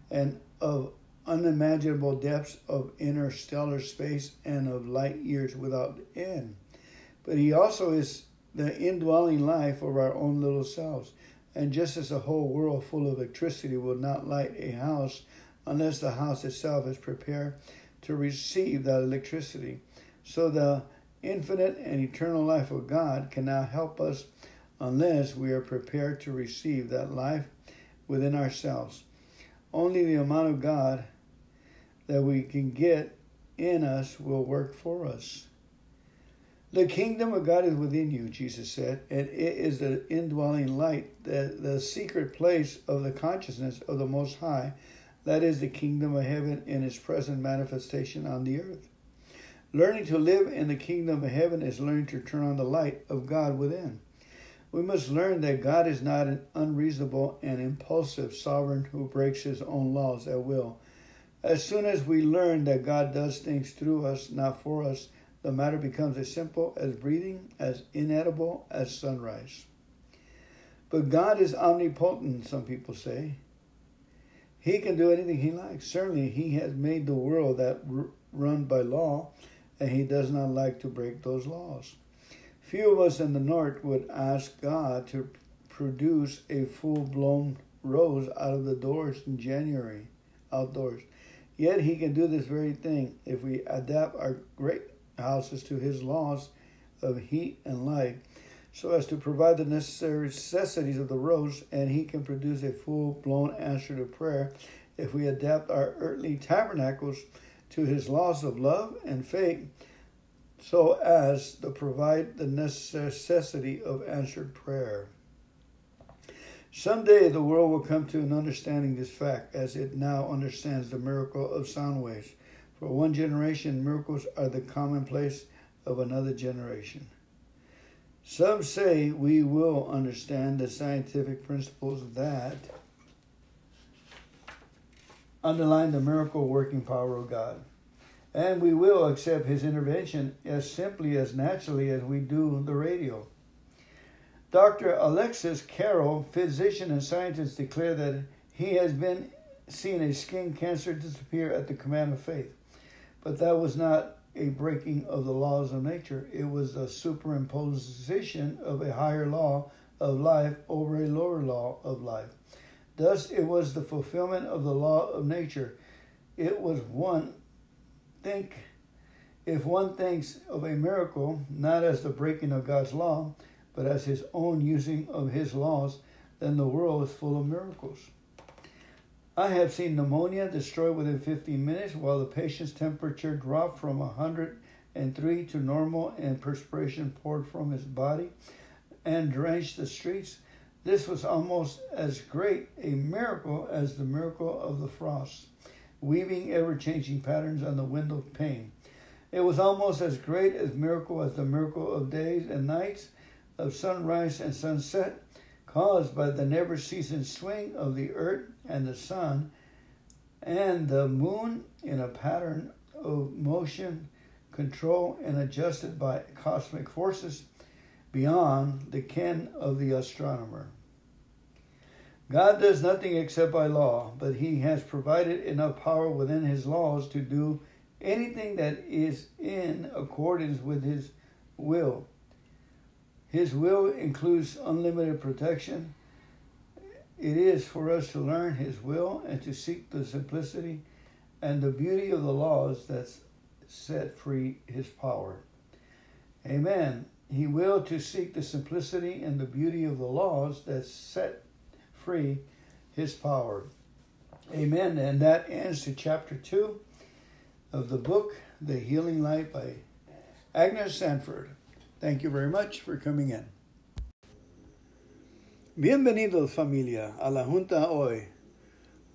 and of unimaginable depths of interstellar space and of light years without end. But He also is the indwelling life of our own little selves. And just as a whole world full of electricity will not light a house unless the house itself is prepared to receive that electricity, so the infinite and eternal life of God cannot help us unless we are prepared to receive that life within ourselves. Only the amount of God that we can get in us will work for us. The kingdom of God is within you, Jesus said, and it is the indwelling light, the, the secret place of the consciousness of the Most High. That is the kingdom of heaven in its present manifestation on the earth. Learning to live in the kingdom of heaven is learning to turn on the light of God within. We must learn that God is not an unreasonable and impulsive sovereign who breaks his own laws at will as soon as we learn that God does things through us, not for us, the matter becomes as simple as breathing, as inedible as sunrise. But God is omnipotent, some people say. He can do anything he likes. Certainly, he has made the world that r- run by law, and he does not like to break those laws. Few of us in the north would ask God to produce a full-blown rose out of the doors in January, outdoors. Yet he can do this very thing if we adapt our great houses to his laws of heat and light so as to provide the necessary necessities of the rose, and he can produce a full blown answer to prayer if we adapt our earthly tabernacles to his laws of love and faith so as to provide the necessity of answered prayer. Someday the world will come to an understanding this fact as it now understands the miracle of sound waves. For one generation, miracles are the commonplace of another generation. Some say we will understand the scientific principles that underline the miracle working power of God. And we will accept his intervention as simply as naturally as we do the radio. Dr. Alexis Carrel, physician and scientist, declared that he has been seen a skin cancer disappear at the command of faith. But that was not a breaking of the laws of nature. It was a superimposition of a higher law of life over a lower law of life. Thus, it was the fulfillment of the law of nature. It was one, think, If one thinks of a miracle not as the breaking of God's law, but as his own using of his laws, then the world is full of miracles. I have seen pneumonia destroyed within 15 minutes while the patient's temperature dropped from 103 to normal and perspiration poured from his body and drenched the streets. This was almost as great a miracle as the miracle of the frost, weaving ever changing patterns on the window pane. It was almost as great a miracle as the miracle of days and nights, of sunrise and sunset, caused by the never ceasing swing of the earth and the sun and the moon in a pattern of motion, controlled and adjusted by cosmic forces beyond the ken of the astronomer. God does nothing except by law, but he has provided enough power within his laws to do anything that is in accordance with his will. His will includes unlimited protection. It is for us to learn his will and to seek the simplicity and the beauty of the laws that set free his power. Amen. He will to seek the simplicity and the beauty of the laws that set free his power. Amen. And that ends to chapter 2 of the book, The Healing Light by Agnes Sanford. Thank you very much for coming in. Bienvenidos familia a la junta hoy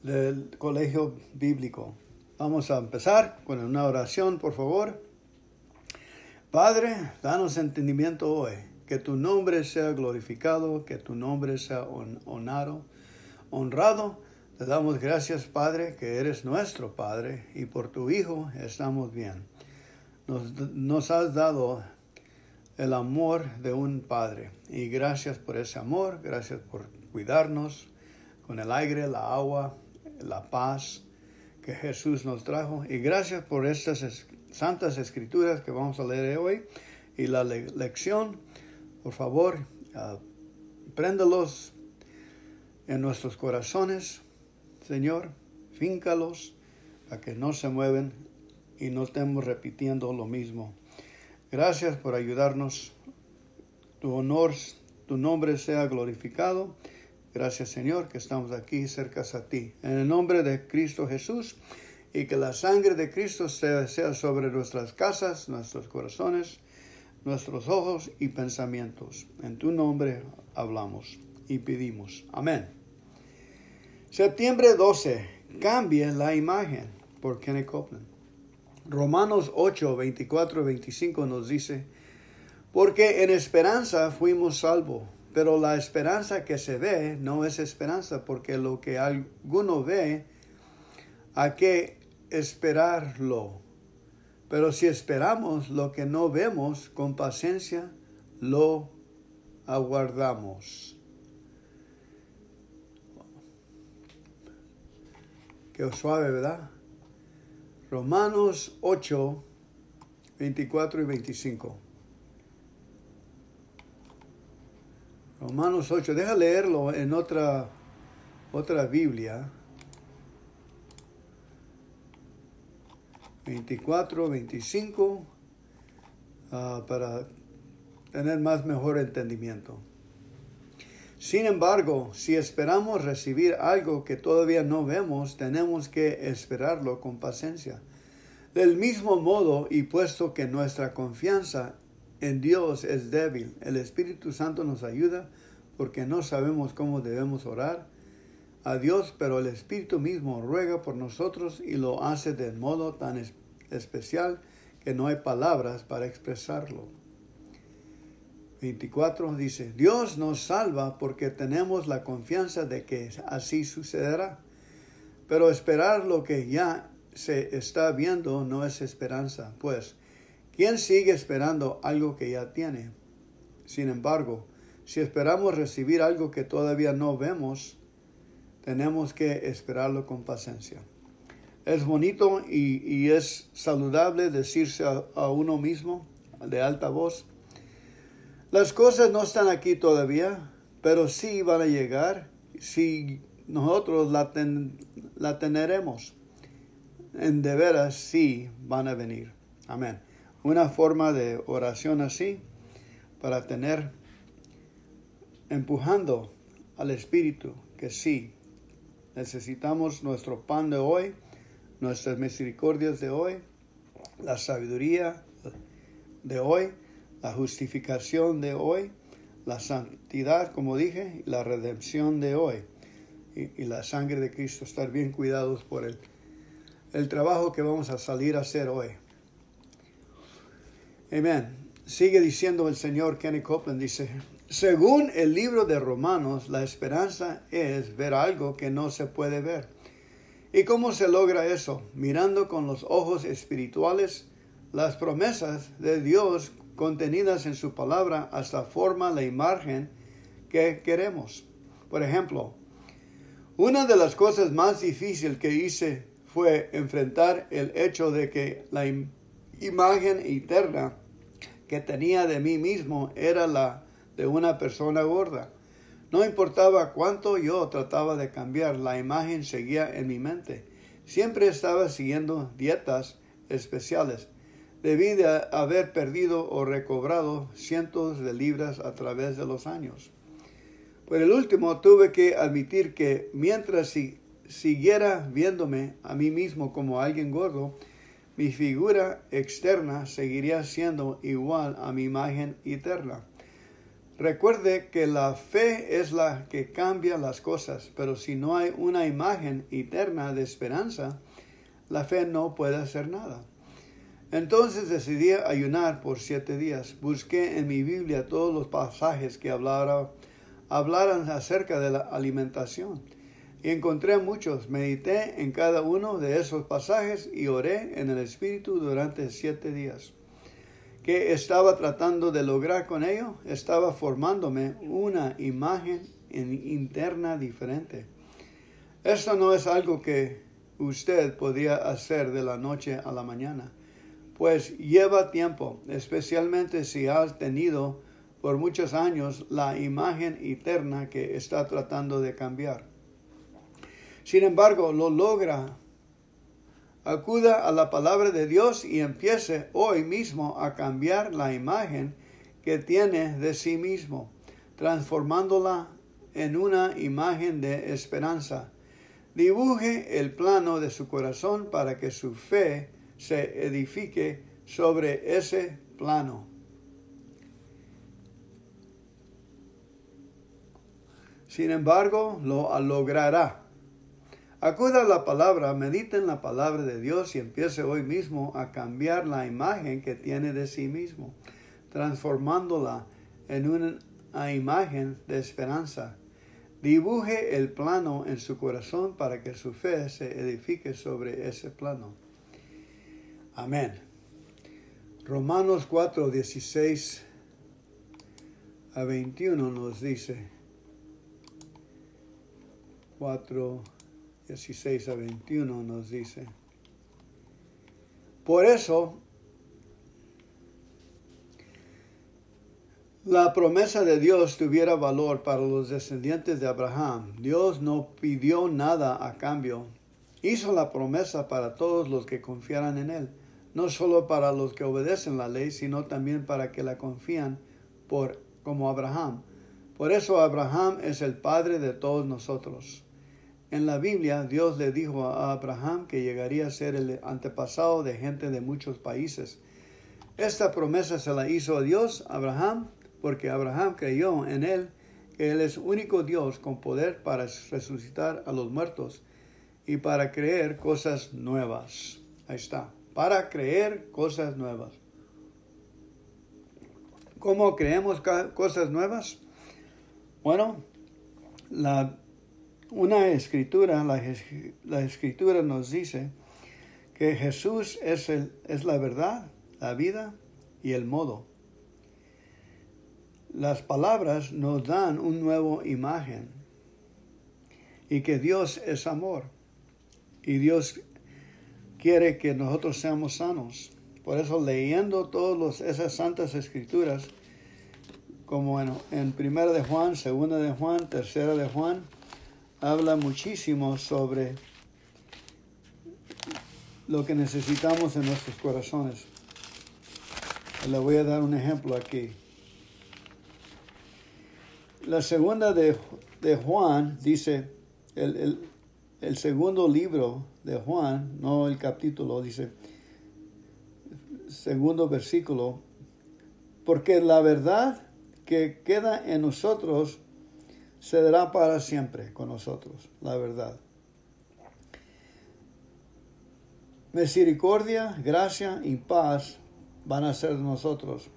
del Colegio Bíblico. Vamos a empezar con una oración, por favor. Padre, danos entendimiento hoy, que tu nombre sea glorificado, que tu nombre sea honrado, honrado. Te damos gracias, Padre, que eres nuestro Padre y por tu Hijo estamos bien. Nos, nos has dado el amor de un Padre y gracias por ese amor, gracias por cuidarnos con el aire, la agua, la paz que Jesús nos trajo y gracias por estas santas escrituras que vamos a leer hoy y la lección. Por favor, uh, en nuestros corazones, Señor, fíncalos a que no se mueven y no estemos repitiendo lo mismo. Gracias por ayudarnos. Tu honor, tu nombre sea glorificado. Gracias Señor que estamos aquí cerca a ti. En el nombre de Cristo Jesús y que la sangre de Cristo sea, sobre nuestras casas, nuestros corazones, nuestros ojos y pensamientos. En tu nombre hablamos y pedimos. Amén. Septiembre 12. Cambie la imagen por Kenneth Copeland. Romanos 8, 24 25 nos dice, porque en esperanza fuimos salvos, pero la esperanza que se ve no es esperanza, porque lo que alguno ve, ¿a qué esperarlo. Pero si esperamos lo que no vemos, con paciencia lo aguardamos. Qué suave, ¿verdad? Romanos 8, 24 y 25. Romanos 8, deja leerlo en otra, otra Biblia. 24, 25, ah, para tener más mejor entendimiento. Sin embargo, si esperamos recibir algo que todavía no vemos, tenemos que esperarlo con paciencia. Del mismo modo, y puesto que nuestra confianza en Dios es débil, el Espíritu Santo nos ayuda porque no sabemos cómo debemos orar a Dios, pero el Espíritu mismo ruega por nosotros y lo hace de modo tan especial que no hay palabras para expresarlo. 24 dice, Dios nos salva porque tenemos la confianza de que así sucederá, pero esperar lo que ya se está viendo no es esperanza, pues, ¿quién sigue esperando algo que ya tiene? Sin embargo, si esperamos recibir algo que todavía no vemos, tenemos que esperarlo con paciencia. Es bonito y, es saludable decirse a, uno mismo de alta voz, las cosas no están aquí todavía, pero sí van a llegar si nosotros la, la teneremos. En de veras sí van a venir. Amén. una forma de oración así para tener empujando al Espíritu que sí, necesitamos nuestro pan de hoy, nuestras misericordias de hoy, la sabiduría de hoy, la justificación de hoy, la santidad, como dije, la redención de hoy y, la sangre de Cristo, estar bien cuidados por el, el trabajo que vamos a salir a hacer hoy. Amén. Sigue diciendo el Señor Kenny Copeland, dice, según el libro de Romanos, la esperanza es ver algo que no se puede ver. ¿Y cómo se logra eso? Mirando con los ojos espirituales las promesas de Dios contenidas en su palabra hasta forma la imagen que queremos. Por ejemplo, una de las cosas más difíciles que hice fue enfrentar el hecho de que la imagen eterna que tenía de mí mismo era la de una persona gorda. No importaba cuánto yo trataba de cambiar, la imagen seguía en mi mente. Siempre estaba siguiendo dietas especiales. Debí de haber perdido o recobrado cientos de libras a través de los años. Por el último, tuve que admitir que mientras siguiera viéndome a mí mismo como alguien gordo, mi figura externa seguiría siendo igual a mi imagen eterna. Recuerde que la fe es la que cambia las cosas, pero si no hay una imagen eterna de esperanza, la fe no puede hacer nada. Entonces decidí ayunar por siete días. Busqué en mi Biblia todos los pasajes que hablaran acerca de la alimentación. Y encontré muchos. Medité en cada uno de esos pasajes y oré en el Espíritu durante siete días. ¿Qué estaba tratando de lograr con ello? Estaba formándome una imagen interna diferente. Esto no es algo que usted podría hacer de la noche a la mañana, pues lleva tiempo, especialmente si ha tenido por muchos años la imagen eterna que está tratando de cambiar. Sin embargo, lo logra acuda a la palabra de Dios y empiece hoy mismo a cambiar la imagen que tiene de sí mismo, transformándola en una imagen de esperanza. Dibuje el plano de su corazón para que su fe se edifique sobre ese plano. Sin embargo, lo logrará Acuda a la palabra, medite en la palabra de Dios y empiece hoy mismo a cambiar la imagen que tiene de sí mismo, transformándola en una imagen de esperanza. Dibuje el plano en su corazón para que su fe se edifique sobre ese plano. Amén. Romanos 4, 16 a 21 nos dice. 4, 16 a 21 nos dice. Por eso, la promesa de Dios tuviera valor para los descendientes de Abraham. Dios no pidió nada a cambio. Hizo la promesa para todos los que confiaran en Él, no solo para los que obedecen la ley, sino también para que la confían por como Abraham. Por eso Abraham es el padre de todos nosotros. En la Biblia, Dios le dijo a Abraham que llegaría a ser el antepasado de gente de muchos países. Esta promesa se la hizo a Dios, Abraham, porque Abraham creyó en él, que él es único Dios con poder para resucitar a los muertos y para creer cosas nuevas. Ahí está, para creer cosas nuevas. ¿Cómo creemos cosas nuevas? Bueno, la una escritura, la, escritura nos dice que Jesús es, es la verdad, la vida y el modo. Las palabras nos dan una nueva imagen y que Dios es amor y Dios quiere que nosotros seamos sanos. Por eso leyendo todas esas santas escrituras, como en, en Primera de Juan, Segunda de Juan, Tercera de Juan, habla muchísimo sobre lo que necesitamos en nuestros corazones. Le voy a dar un ejemplo aquí. La segunda de, de Juan dice, el, el, el segundo libro de Juan, no el capítulo, dice, segundo versículo, porque la verdad que queda en nosotros se dará para siempre con nosotros, la verdad. Misericordia, gracia y paz van a ser nosotros,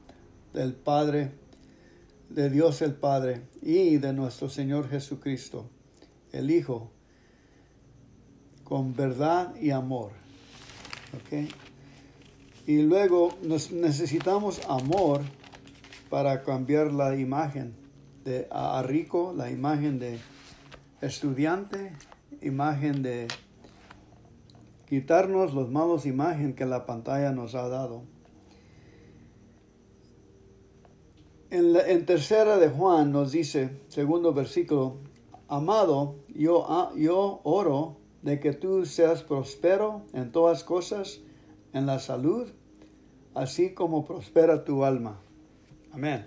del Padre, de Dios el Padre y de nuestro Señor Jesucristo, el Hijo, con verdad y amor. Y luego necesitamos amor para cambiar la imagen de a rico, la imagen de estudiante, imagen de quitarnos los malos imágenes que la pantalla nos ha dado. En, en, tercera de Juan nos dice, segundo versículo, amado, yo, yo oro de que tú seas próspero en todas cosas, en la salud, así como prospera tu alma. Amén.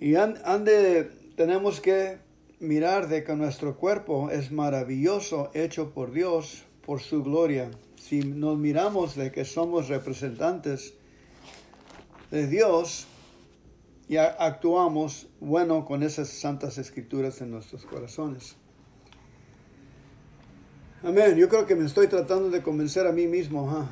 Y ande, tenemos que mirar de que nuestro cuerpo es maravilloso, hecho por Dios, por su gloria. Si nos miramos de que somos representantes de Dios y actuamos bueno con esas santas escrituras en nuestros corazones. Amén. Yo creo que me estoy tratando de convencer a mí mismo.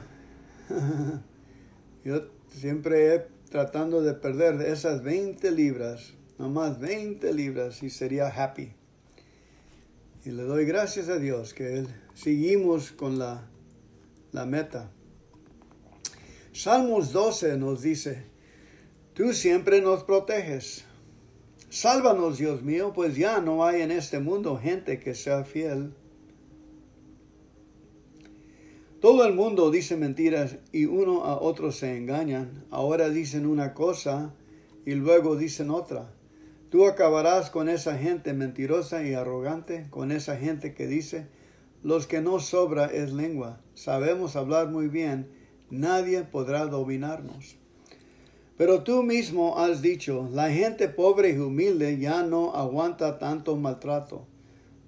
[laughs] Yo siempre he tratando de perder esas 20 libras, nomás 20 libras y sería happy. Y le doy gracias a Dios que seguimos con la, la meta. Salmos 12 nos dice, tú siempre nos proteges. Sálvanos, Dios mío, pues ya no hay en este mundo gente que sea fiel Todo el mundo dice mentiras y uno a otro se engañan. Ahora dicen una cosa y luego dicen otra. Tú acabarás con esa gente mentirosa y arrogante, con esa gente que dice, los que no sobra es lengua. Sabemos hablar muy bien, nadie podrá dominarnos. Pero tú mismo has dicho, la gente pobre y humilde ya no aguanta tanto maltrato.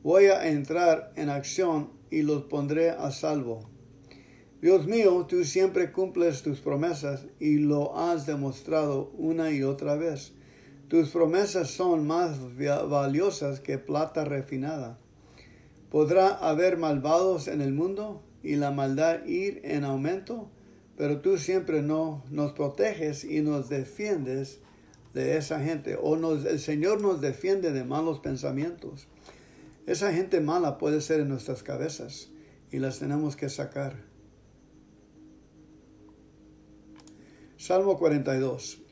Voy a entrar en acción y los pondré a salvo. Dios mío, tú siempre cumples tus promesas y lo has demostrado una y otra vez. Tus promesas son más valiosas que plata refinada. ¿Podrá haber malvados en el mundo y la maldad ir en aumento? Pero tú siempre no nos proteges y nos defiendes de esa gente. O el Señor nos defiende de malos pensamientos. Esa gente mala puede ser en nuestras cabezas y las tenemos que sacar. Salmo 42.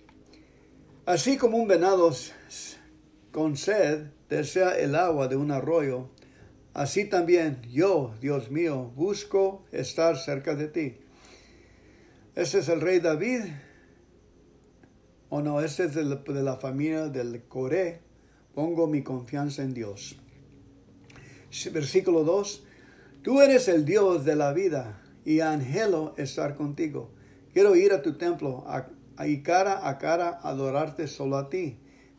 Así como un venado con sed desea el agua de un arroyo, así también yo, Dios mío, busco estar cerca de ti. Ese es el rey David, o no, este es de la, familia del Coré. Pongo mi confianza en Dios. Versículo 2. Tú eres el Dios de la vida y angelo estar contigo. Quiero ir a tu templo y cara a cara adorarte solo a ti.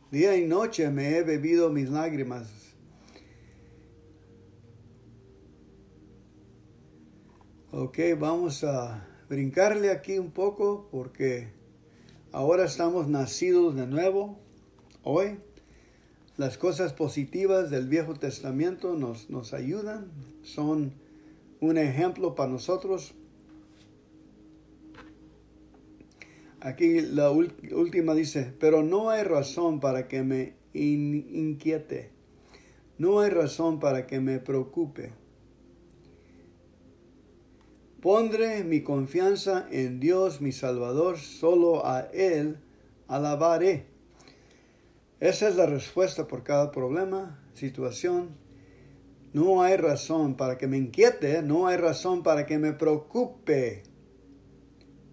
Día y noche me he bebido mis lágrimas. Ok, vamos a brincarle aquí un poco porque ahora estamos nacidos de nuevo. Hoy las cosas positivas del Viejo Testamento nos, nos ayudan, son un ejemplo para nosotros Aquí la última dice, pero no hay razón para que me inquiete, no hay razón para que me preocupe. Pondré mi confianza en Dios mi Salvador, solo a Él alabaré. Esa es la respuesta por cada problema, situación. No hay razón para que me inquiete, no hay razón para que me preocupe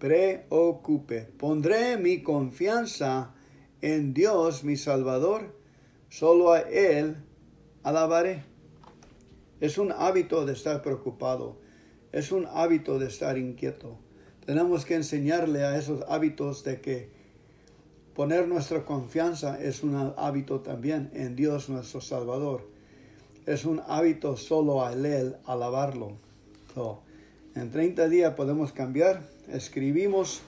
preocupe. Pondré mi confianza en Dios mi Salvador, solo a Él alabaré. Es un hábito de estar preocupado, es un hábito de estar inquieto. Tenemos que enseñarle a esos hábitos de que poner nuestra confianza es un hábito también en Dios nuestro Salvador. Es un hábito solo a Él alabarlo. en 30 días podemos cambiar. Escribimos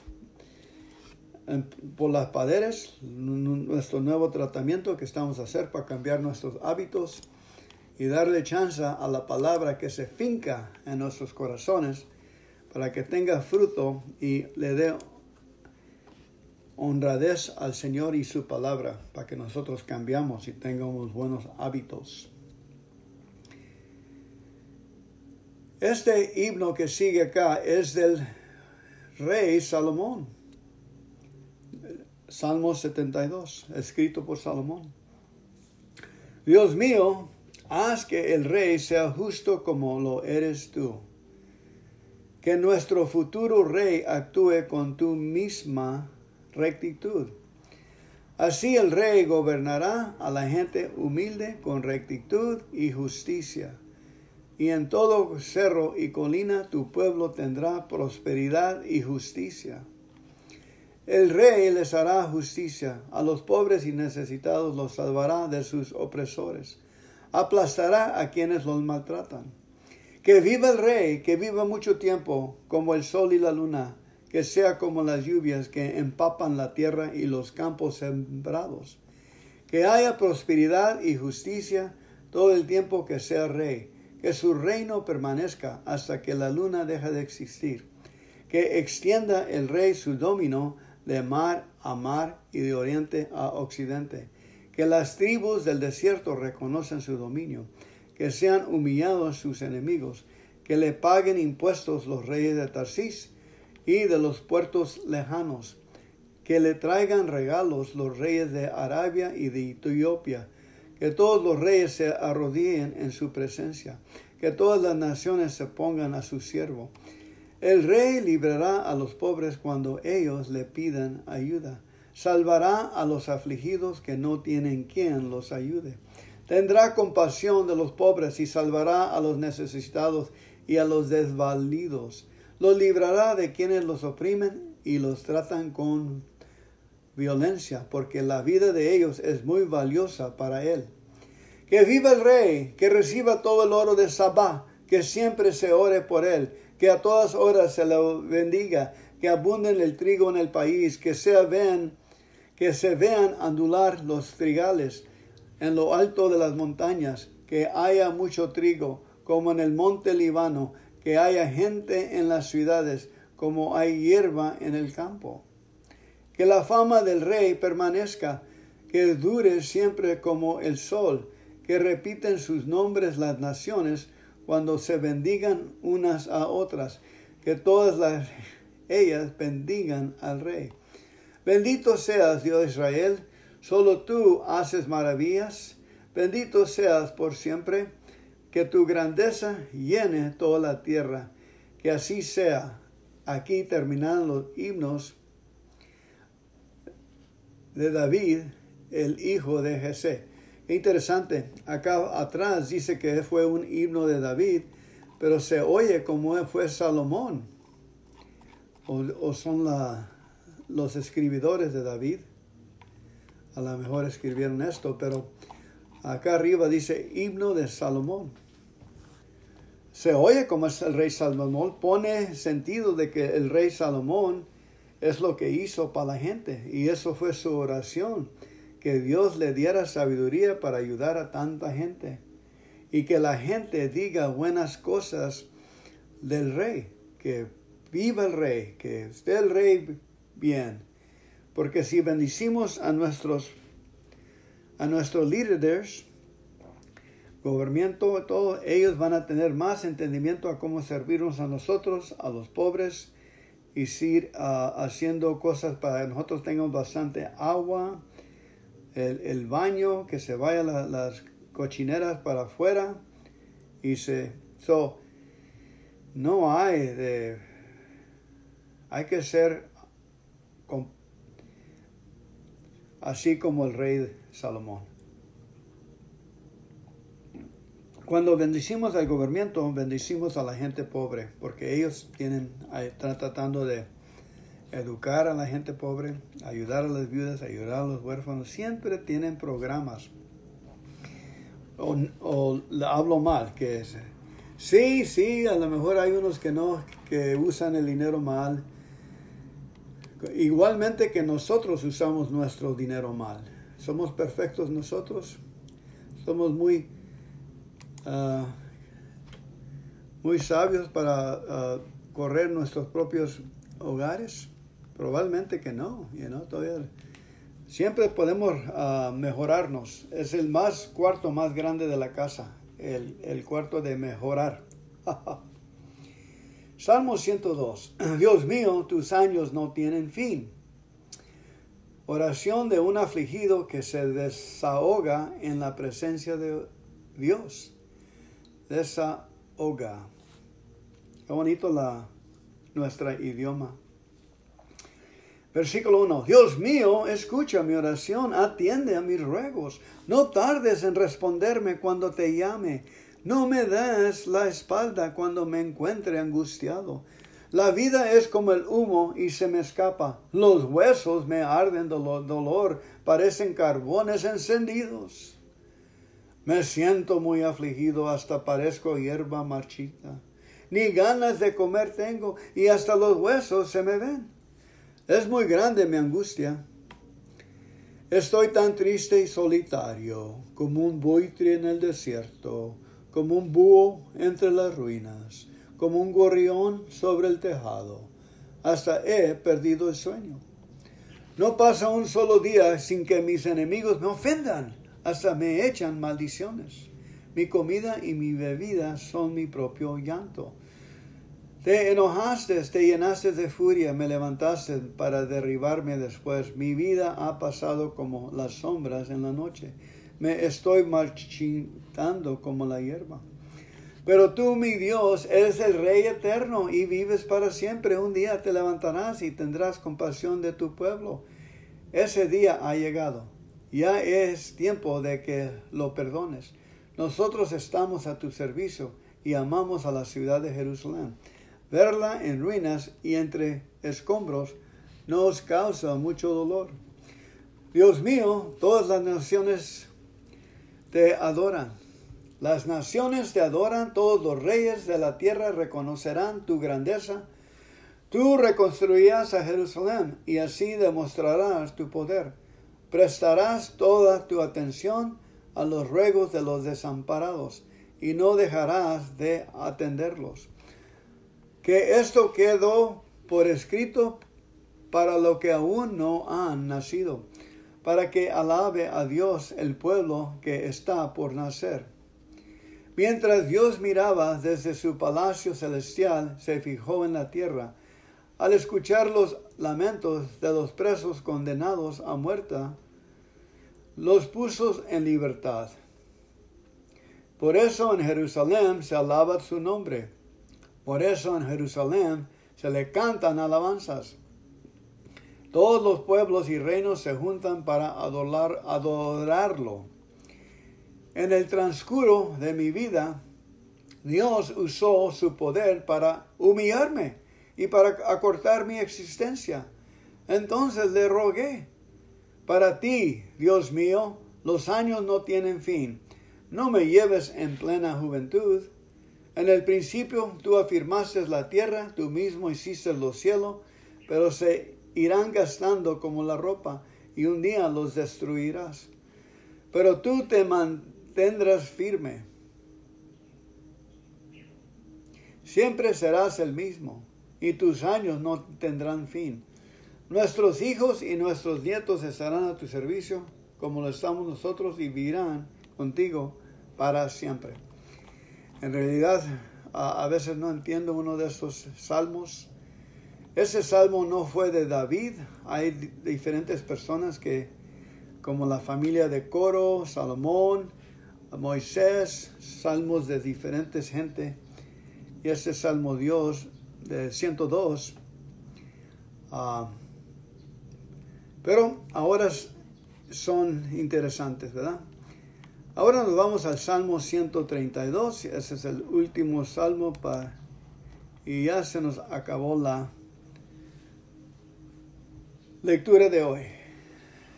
por las paredes nuestro nuevo tratamiento que estamos a hacer para cambiar nuestros hábitos y darle chance a la palabra que se finca en nuestros corazones para que tenga fruto y le dé honradez al Señor y su palabra, para que nosotros cambiamos y tengamos buenos hábitos. Este himno que sigue acá es del rey Salomón. Salmo 72, escrito por Salomón. Dios mío, haz que el rey sea justo como lo eres tú que nuestro futuro rey actúe con tu misma rectitud. Así el rey gobernará a la gente humilde con rectitud y justicia. Y en todo cerro y colina tu pueblo tendrá prosperidad y justicia. El rey les hará justicia, a los pobres y necesitados los salvará de sus opresores, aplastará a quienes los maltratan que viva el rey, que viva mucho tiempo, como el sol y la luna, que sea como las lluvias que empapan la tierra y los campos sembrados. Que haya prosperidad y justicia todo el tiempo que sea rey, que su reino permanezca hasta que la luna deje de existir. Que extienda el rey su dominio de mar a mar y de oriente a occidente. Que las tribus del desierto reconocen su dominio que sean humillados sus enemigos, que le paguen impuestos los reyes de Tarsis y de los puertos lejanos, que le traigan regalos los reyes de Arabia y de Etiopía, que todos los reyes se arrodillen en su presencia, que todas las naciones se pongan a su siervo. El rey librará a los pobres cuando ellos le pidan ayuda, salvará a los afligidos que no tienen quien los ayude Tendrá compasión de los pobres y salvará a los necesitados y a los desvalidos. Los librará de quienes los oprimen y los tratan con violencia, porque la vida de ellos es muy valiosa para él. Que viva el rey, que reciba todo el oro de Sabá, que siempre se ore por él, que a todas horas se lo bendiga, que abunde el trigo en el país, que se vean, que se vean andular los trigales, en lo alto de las montañas, que haya mucho trigo, como en el monte Líbano, que haya gente en las ciudades, como hay hierba en el campo. Que la fama del rey permanezca, que dure siempre como el sol, que repiten sus nombres las naciones cuando se bendigan unas a otras, que todas las, ellas bendigan al rey. Bendito seas, Dios Israel, Solo tú haces maravillas. Bendito seas por siempre. Que tu grandeza llene toda la tierra. Que así sea. Aquí terminan los himnos de David, el hijo de Jesé. Interesante, acá atrás dice que fue un himno de David, pero se oye como fue Salomón, o, son los escribidores de David a lo mejor escribieron esto, pero acá arriba dice himno de Salomón. Se oye como es el rey Salomón, pone sentido de que el rey Salomón es lo que hizo para la gente y eso fue su oración, que Dios le diera sabiduría para ayudar a tanta gente y que la gente diga buenas cosas del rey, que viva el rey, que esté el rey bien. Porque si bendicimos a nuestros, a nuestros líderes, gobierno, todo, ellos van a tener más entendimiento a cómo servirnos a nosotros, a los pobres, y ir haciendo cosas para que nosotros tengamos bastante agua, el, baño, que se vayan las cochineras para afuera, y se... So, no hay de... Hay que ser así como el rey Salomón. Cuando bendecimos al gobierno, bendecimos a la gente pobre, porque ellos tienen, están tratando de educar a la gente pobre, ayudar a las viudas, ayudar a los huérfanos. Siempre tienen programas. O, o hablo mal, que es, sí, sí, a lo mejor hay unos que no, que usan el dinero mal. Igualmente que nosotros usamos nuestro dinero mal. ¿Somos perfectos nosotros? Somos muy Ah, muy sabios para ah, correr nuestros propios hogares? Probablemente que no, todavía siempre podemos ah, mejorarnos. Es el más cuarto más grande de la casa, el, el cuarto de mejorar. [laughs] Salmo 102. [clears throat] Dios mío, tus años no tienen fin. Oración de un afligido que se desahoga en la presencia de Dios desahoga. Qué bonito la, nuestra idioma. Versículo 1. Dios mío, escucha mi oración, atiende a mis ruegos. No tardes en responderme cuando te llame. No me des la espalda cuando me encuentre angustiado. La vida es como el humo y se me escapa. Los huesos me arden dolor, dolor parecen carbones encendidos. Me siento muy afligido, hasta parezco hierba marchita. Ni ganas de comer tengo, y hasta los huesos se me ven. Es muy grande mi angustia. Estoy tan triste y solitario, como un buitre en el desierto, como un búho entre las ruinas, como un gorrión sobre el tejado. Hasta he perdido el sueño. No pasa un solo día sin que mis enemigos me ofendan hasta me echan maldiciones. Mi comida y mi bebida son mi propio llanto. Te enojaste, te llenaste de furia, me levantaste para derribarme después. Mi vida ha pasado como las sombras en la noche. Me estoy marchitando como la hierba. Pero tú, mi Dios, eres el Rey eterno y vives para siempre. Un día te levantarás y tendrás compasión de tu pueblo. Ese día ha llegado ya es tiempo de que lo perdones. Nosotros estamos a tu servicio y amamos a la ciudad de Jerusalén. Verla en ruinas y entre escombros nos causa mucho dolor. Dios mío, todas las naciones te adoran. Las naciones te adoran, todos los reyes de la tierra reconocerán tu grandeza. Tú reconstruirás a Jerusalén y así demostrarás tu poder prestarás toda tu atención a los ruegos de los desamparados y no dejarás de atenderlos. Que esto quedó por escrito para lo que aún no han nacido, para que alabe a Dios el pueblo que está por nacer. Mientras Dios miraba desde su palacio celestial, se fijó en la tierra, al escuchar los lamentos de los presos condenados a muerte, los puso en libertad. Por eso en Jerusalén se alaba su nombre. Por eso en Jerusalén se le cantan alabanzas. Todos los pueblos y reinos se juntan para adorar, adorarlo. En el transcurso de mi vida, Dios usó su poder para humillarme y para acortar mi existencia. Entonces le rogué, para ti, Dios mío, los años no tienen fin. No me lleves en plena juventud. En el principio tú afirmaste la tierra, tú mismo hiciste los cielos, pero se irán gastando como la ropa y un día los destruirás. Pero tú te mantendrás firme. Siempre serás el mismo y tus años no tendrán fin. Nuestros hijos y nuestros nietos estarán a tu servicio como lo estamos nosotros y vivirán contigo para siempre. En realidad, a, veces no entiendo uno de estos salmos. Ese salmo no fue de David. Hay diferentes personas que, como la familia de Coro, Salomón, Moisés, salmos de diferentes gente. Y ese salmo Dios de 102. Pero ahora son interesantes, ¿verdad? Ahora nos vamos al Salmo 132, ese es el último salmo para, y ya se nos acabó la lectura de hoy.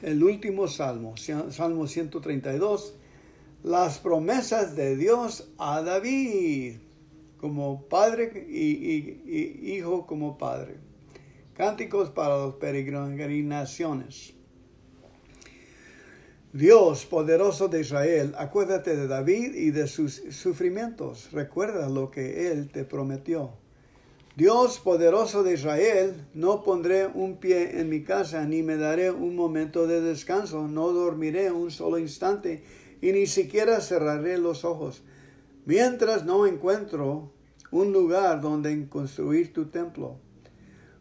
El último salmo, Salmo 132, las promesas de Dios a David como padre y, hijo como padre. Cánticos para las peregrinaciones. Dios poderoso de Israel, acuérdate de David y de sus sufrimientos. Recuerda lo que él te prometió. Dios poderoso de Israel, no pondré un pie en mi casa, ni me daré un momento de descanso, no dormiré un solo instante, y ni siquiera cerraré los ojos, mientras no encuentro un lugar donde construir tu templo.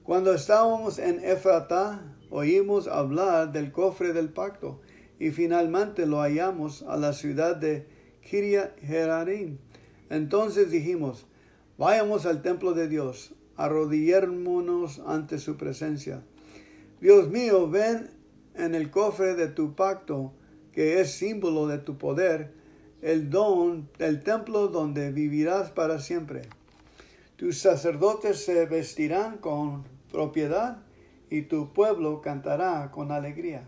Cuando estábamos en Efrata, oímos hablar del cofre del pacto y finalmente lo hallamos a la ciudad de Kiria Jerarim. Entonces dijimos, vayamos al templo de Dios, arrodillémonos ante su presencia. Dios mío, ven en el cofre de tu pacto, que es símbolo de tu poder, el don del templo donde vivirás para siempre. Tus sacerdotes se vestirán con propiedad y tu pueblo cantará con alegría.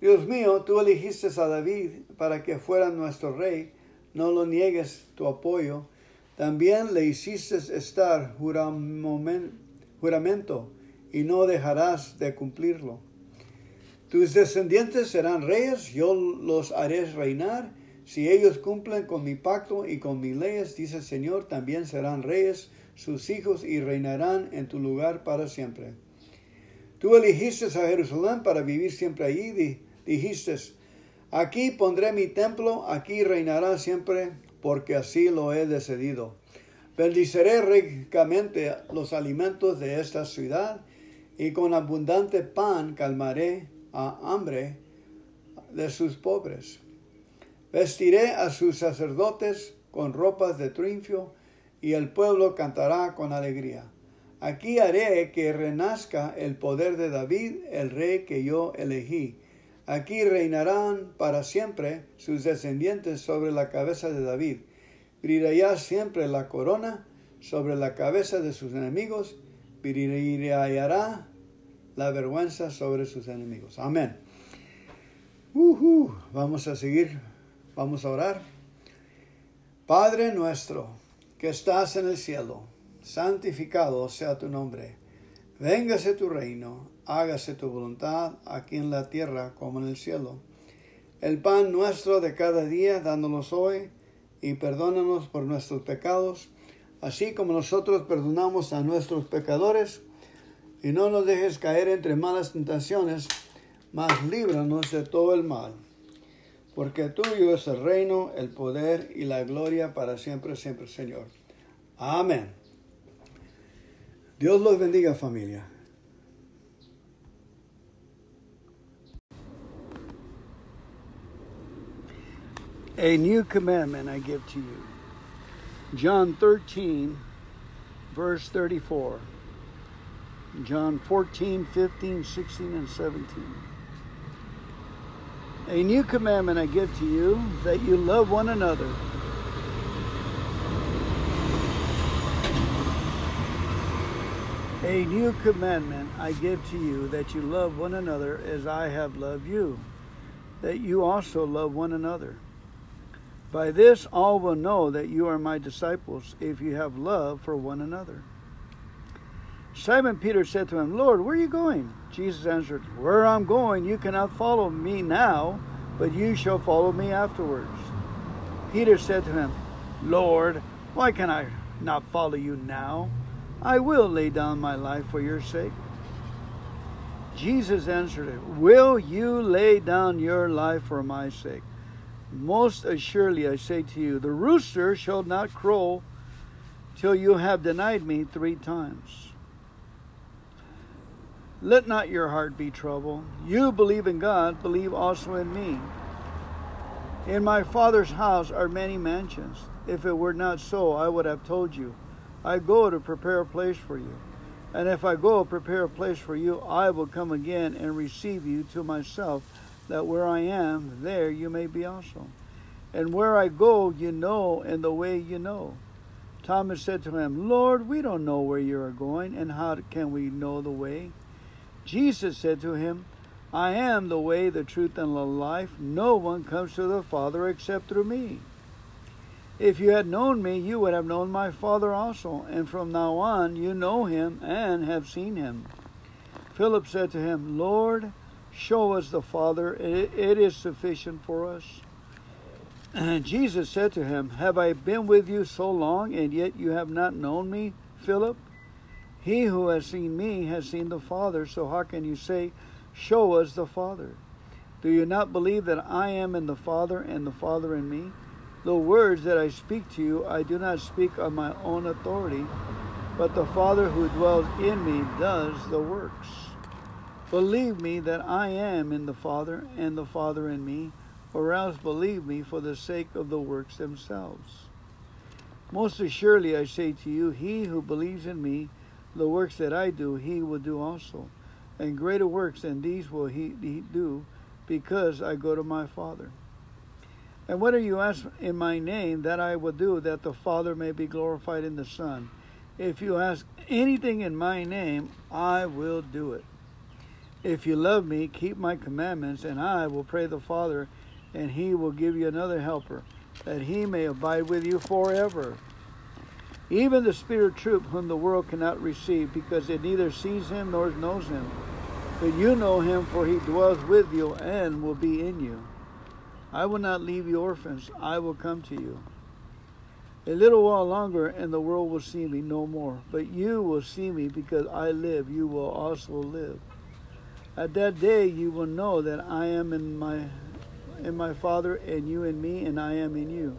Dios mío, tú elegiste a David para que fuera nuestro rey, no lo niegues tu apoyo. También le hiciste estar juramento y no dejarás de cumplirlo. Tus descendientes serán reyes, yo los haré reinar. Si ellos cumplen con mi pacto y con mis leyes, dice el Señor, también serán reyes sus hijos y reinarán en tu lugar para siempre. Tú elegiste a Jerusalén para vivir siempre allí dijiste, aquí pondré mi templo, aquí reinará siempre, porque así lo he decidido. Bendiceré ricamente los alimentos de esta ciudad, y con abundante pan calmaré a hambre de sus pobres. Vestiré a sus sacerdotes con ropas de triunfo, y el pueblo cantará con alegría. Aquí haré que renazca el poder de David, el rey que yo elegí Aquí reinarán para siempre sus descendientes sobre la cabeza de David. Brillará siempre la corona sobre la cabeza de sus enemigos. Brillará la vergüenza sobre sus enemigos. Amén. Vamos a seguir. Vamos a orar. Padre nuestro que estás en el cielo, santificado sea tu nombre. Véngase tu reino hágase tu voluntad aquí en la tierra como en el cielo. El pan nuestro de cada día, dándonos hoy, y perdónanos por nuestros pecados, así como nosotros perdonamos a nuestros pecadores, y no nos dejes caer entre malas tentaciones, mas líbranos de todo el mal. Porque tuyo es el reino, el poder y la gloria para siempre, siempre, Señor. Amén. Dios los bendiga, familia. A new commandment I give to you. John 13, verse 34. John 14, 15, 16, and 17. A new commandment I give to you that you love one another. A new commandment I give to you that you love one another as I have loved you, that you also love one another. By this all will know that you are my disciples if you have love for one another. Simon Peter said to him, Lord, where are you going? Jesus answered, Where I'm going, you cannot follow me now, but you shall follow me afterwards. Peter said to him, Lord, why can I not follow you now? I will lay down my life for your sake. Jesus answered, Will you lay down your life for my sake? Most assuredly I say to you, the rooster shall not crow till you have denied me three times. Let not your heart be troubled. You believe in God, believe also in me. In my Father's house are many mansions. If it were not so, I would have told you. I go to prepare a place for you. And if I go prepare a place for you, I will come again and receive you to myself that where I am, there you may be also. And where I go, you know, and the way you know. Thomas said to him, Lord, we don't know where you are going, and how can we know the way? Jesus said to him, I am the way, the truth, and the life. No one comes to the Father except through me. If you had known me, you would have known my Father also, and from now on you know him and have seen him. Philip said to him, Lord, show us the Father, it is sufficient for us. And Jesus said to him, Have I been with you so long, and yet you have not known me, Philip? He who has seen me has seen the Father, so how can you say, Show us the Father? Do you not believe that I am in the Father, and the Father in me? The words that I speak to you, I do not speak on my own authority, but the Father who dwells in me does the works. Believe me that I am in the Father, and the Father in me, or else believe me for the sake of the works themselves. Most assuredly I say to you, he who believes in me, the works that I do, he will do also. And greater works than these will he, he do, because I go to my Father. And whatever you ask in my name, that I will do, that the Father may be glorified in the Son. If you ask anything in my name, I will do it. If you love me, keep my commandments, and I will pray the Father, and he will give you another helper, that he may abide with you forever. Even the Spirit troop whom the world cannot receive, because it neither sees him nor knows him. But you know him, for he dwells with you and will be in you. I will not leave you orphans, I will come to you. A little while longer, and the world will see me no more. But you will see me because I live, you will also live. At that day you will know that I am in my in my Father, and you in me, and I am in you.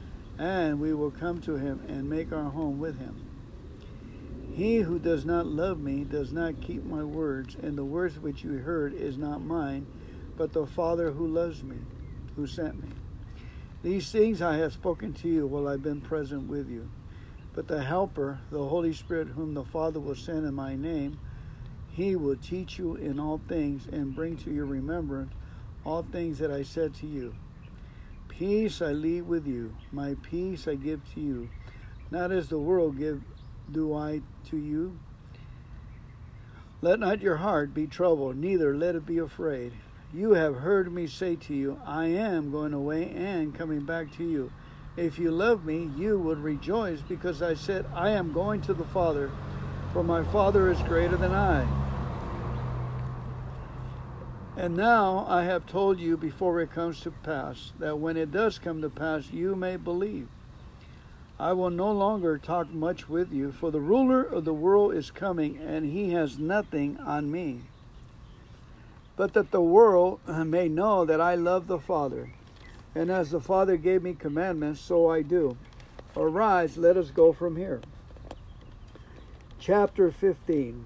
and we will come to him and make our home with him. He who does not love me does not keep my words, and the words which you heard is not mine, but the Father who loves me, who sent me. These things I have spoken to you while I've been present with you. But the Helper, the Holy Spirit, whom the Father will send in my name, he will teach you in all things and bring to your remembrance all things that I said to you. Peace I leave with you, my peace I give to you. Not as the world give do I to you. Let not your heart be troubled, neither let it be afraid. You have heard me say to you, I am going away and coming back to you. If you love me, you would rejoice because I said, I am going to the Father, for my Father is greater than I. And now I have told you before it comes to pass, that when it does come to pass, you may believe. I will no longer talk much with you, for the ruler of the world is coming, and he has nothing on me but that the world may know that I love the Father. And as the Father gave me commandments, so I do. Arise, let us go from here. Chapter 15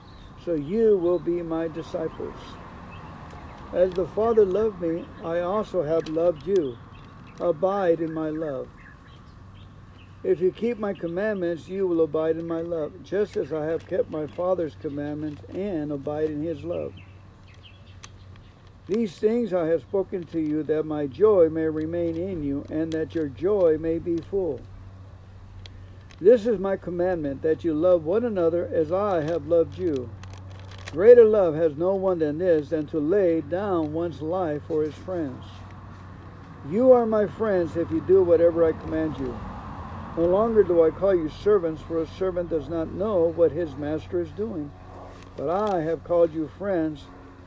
so you will be my disciples. As the Father loved me, I also have loved you. Abide in my love. If you keep my commandments, you will abide in my love, just as I have kept my Father's commandments and abide in his love. These things I have spoken to you, that my joy may remain in you, and that your joy may be full. This is my commandment, that you love one another as I have loved you. Greater love has no one than this, than to lay down one's life for his friends. You are my friends if you do whatever I command you. No longer do I call you servants, for a servant does not know what his master is doing. But I have called you friends,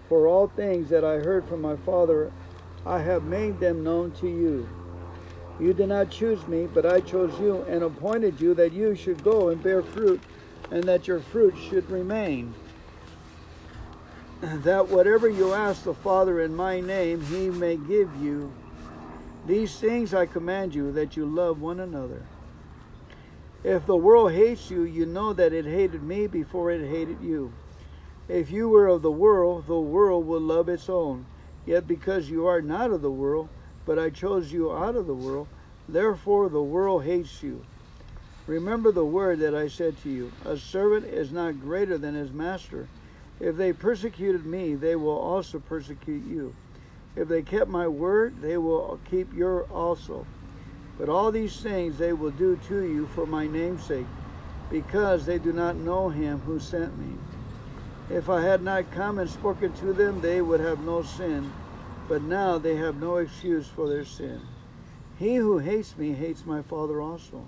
for all things that I heard from my Father, I have made them known to you. You did not choose me, but I chose you and appointed you that you should go and bear fruit, and that your fruit should remain. That whatever you ask the Father in my name, he may give you. These things I command you, that you love one another. If the world hates you, you know that it hated me before it hated you. If you were of the world, the world would love its own. Yet because you are not of the world, but I chose you out of the world, therefore the world hates you. Remember the word that I said to you A servant is not greater than his master. If they persecuted me, they will also persecute you. If they kept my word, they will keep your also. But all these things they will do to you for my name's sake, because they do not know him who sent me. If I had not come and spoken to them, they would have no sin, but now they have no excuse for their sin. He who hates me hates my Father also.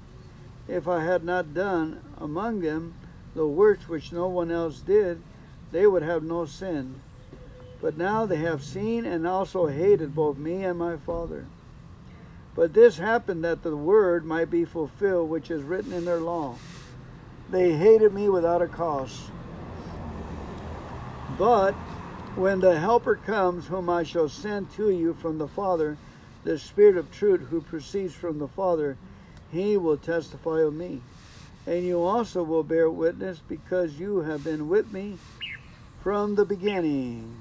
If I had not done among them the works which no one else did, they would have no sin. But now they have seen and also hated both me and my Father. But this happened that the word might be fulfilled which is written in their law. They hated me without a cause. But when the Helper comes, whom I shall send to you from the Father, the Spirit of truth who proceeds from the Father, he will testify of me. And you also will bear witness because you have been with me from the beginning.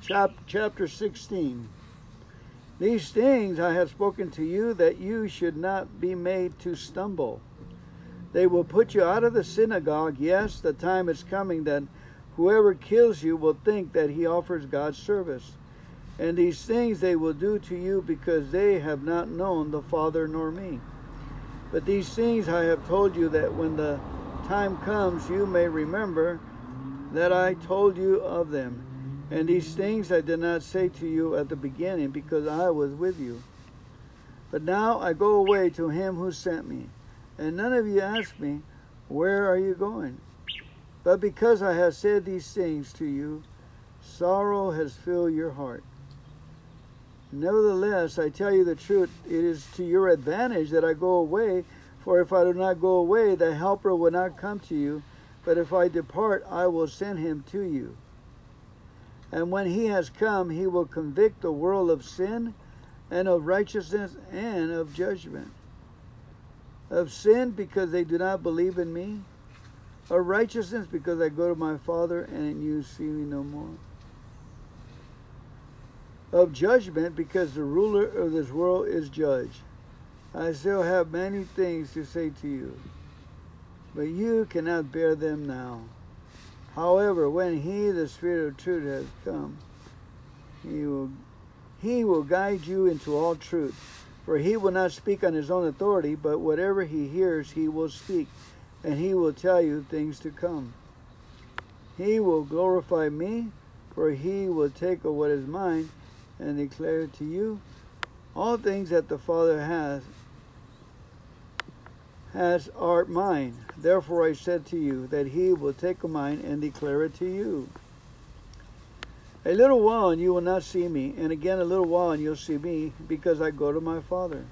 Chap- chapter 16. These things I have spoken to you that you should not be made to stumble. They will put you out of the synagogue. Yes, the time is coming that whoever kills you will think that he offers God's service. And these things they will do to you because they have not known the Father nor me. But these things I have told you that when the time comes you may remember that I told you of them. And these things I did not say to you at the beginning because I was with you. But now I go away to him who sent me. And none of you ask me, Where are you going? But because I have said these things to you, sorrow has filled your heart. Nevertheless, I tell you the truth, it is to your advantage that I go away, for if I do not go away, the Helper will not come to you, but if I depart, I will send him to you. And when he has come, he will convict the world of sin and of righteousness and of judgment. Of sin because they do not believe in me. Of righteousness because I go to my Father and you see me no more. Of judgment because the ruler of this world is judged. I still have many things to say to you, but you cannot bear them now. However, when he, the Spirit of truth, has come, he will, he will guide you into all truth. For he will not speak on his own authority, but whatever he hears, he will speak, and he will tell you things to come. He will glorify me, for he will take of what is mine and declare to you all things that the Father has has are mine. Therefore I said to you that he will take mine and declare it to you. A little while and you will not see me, and again a little while and you'll see me, because I go to my Father.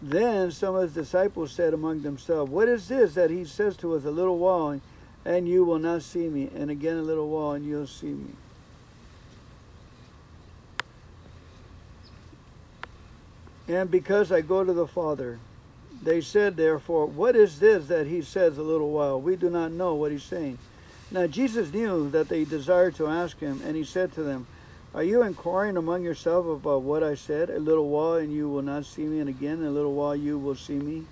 Then some of his disciples said among themselves, What is this that he says to us, A little while and you will not see me, and again a little while and you'll see me? And because I go to the Father, they said, therefore, What is this that he says a little while? We do not know what he's saying. Now Jesus knew that they desired to ask him, and he said to them, Are you inquiring among yourselves about what I said? A little while and you will not see me, and again a little while you will see me.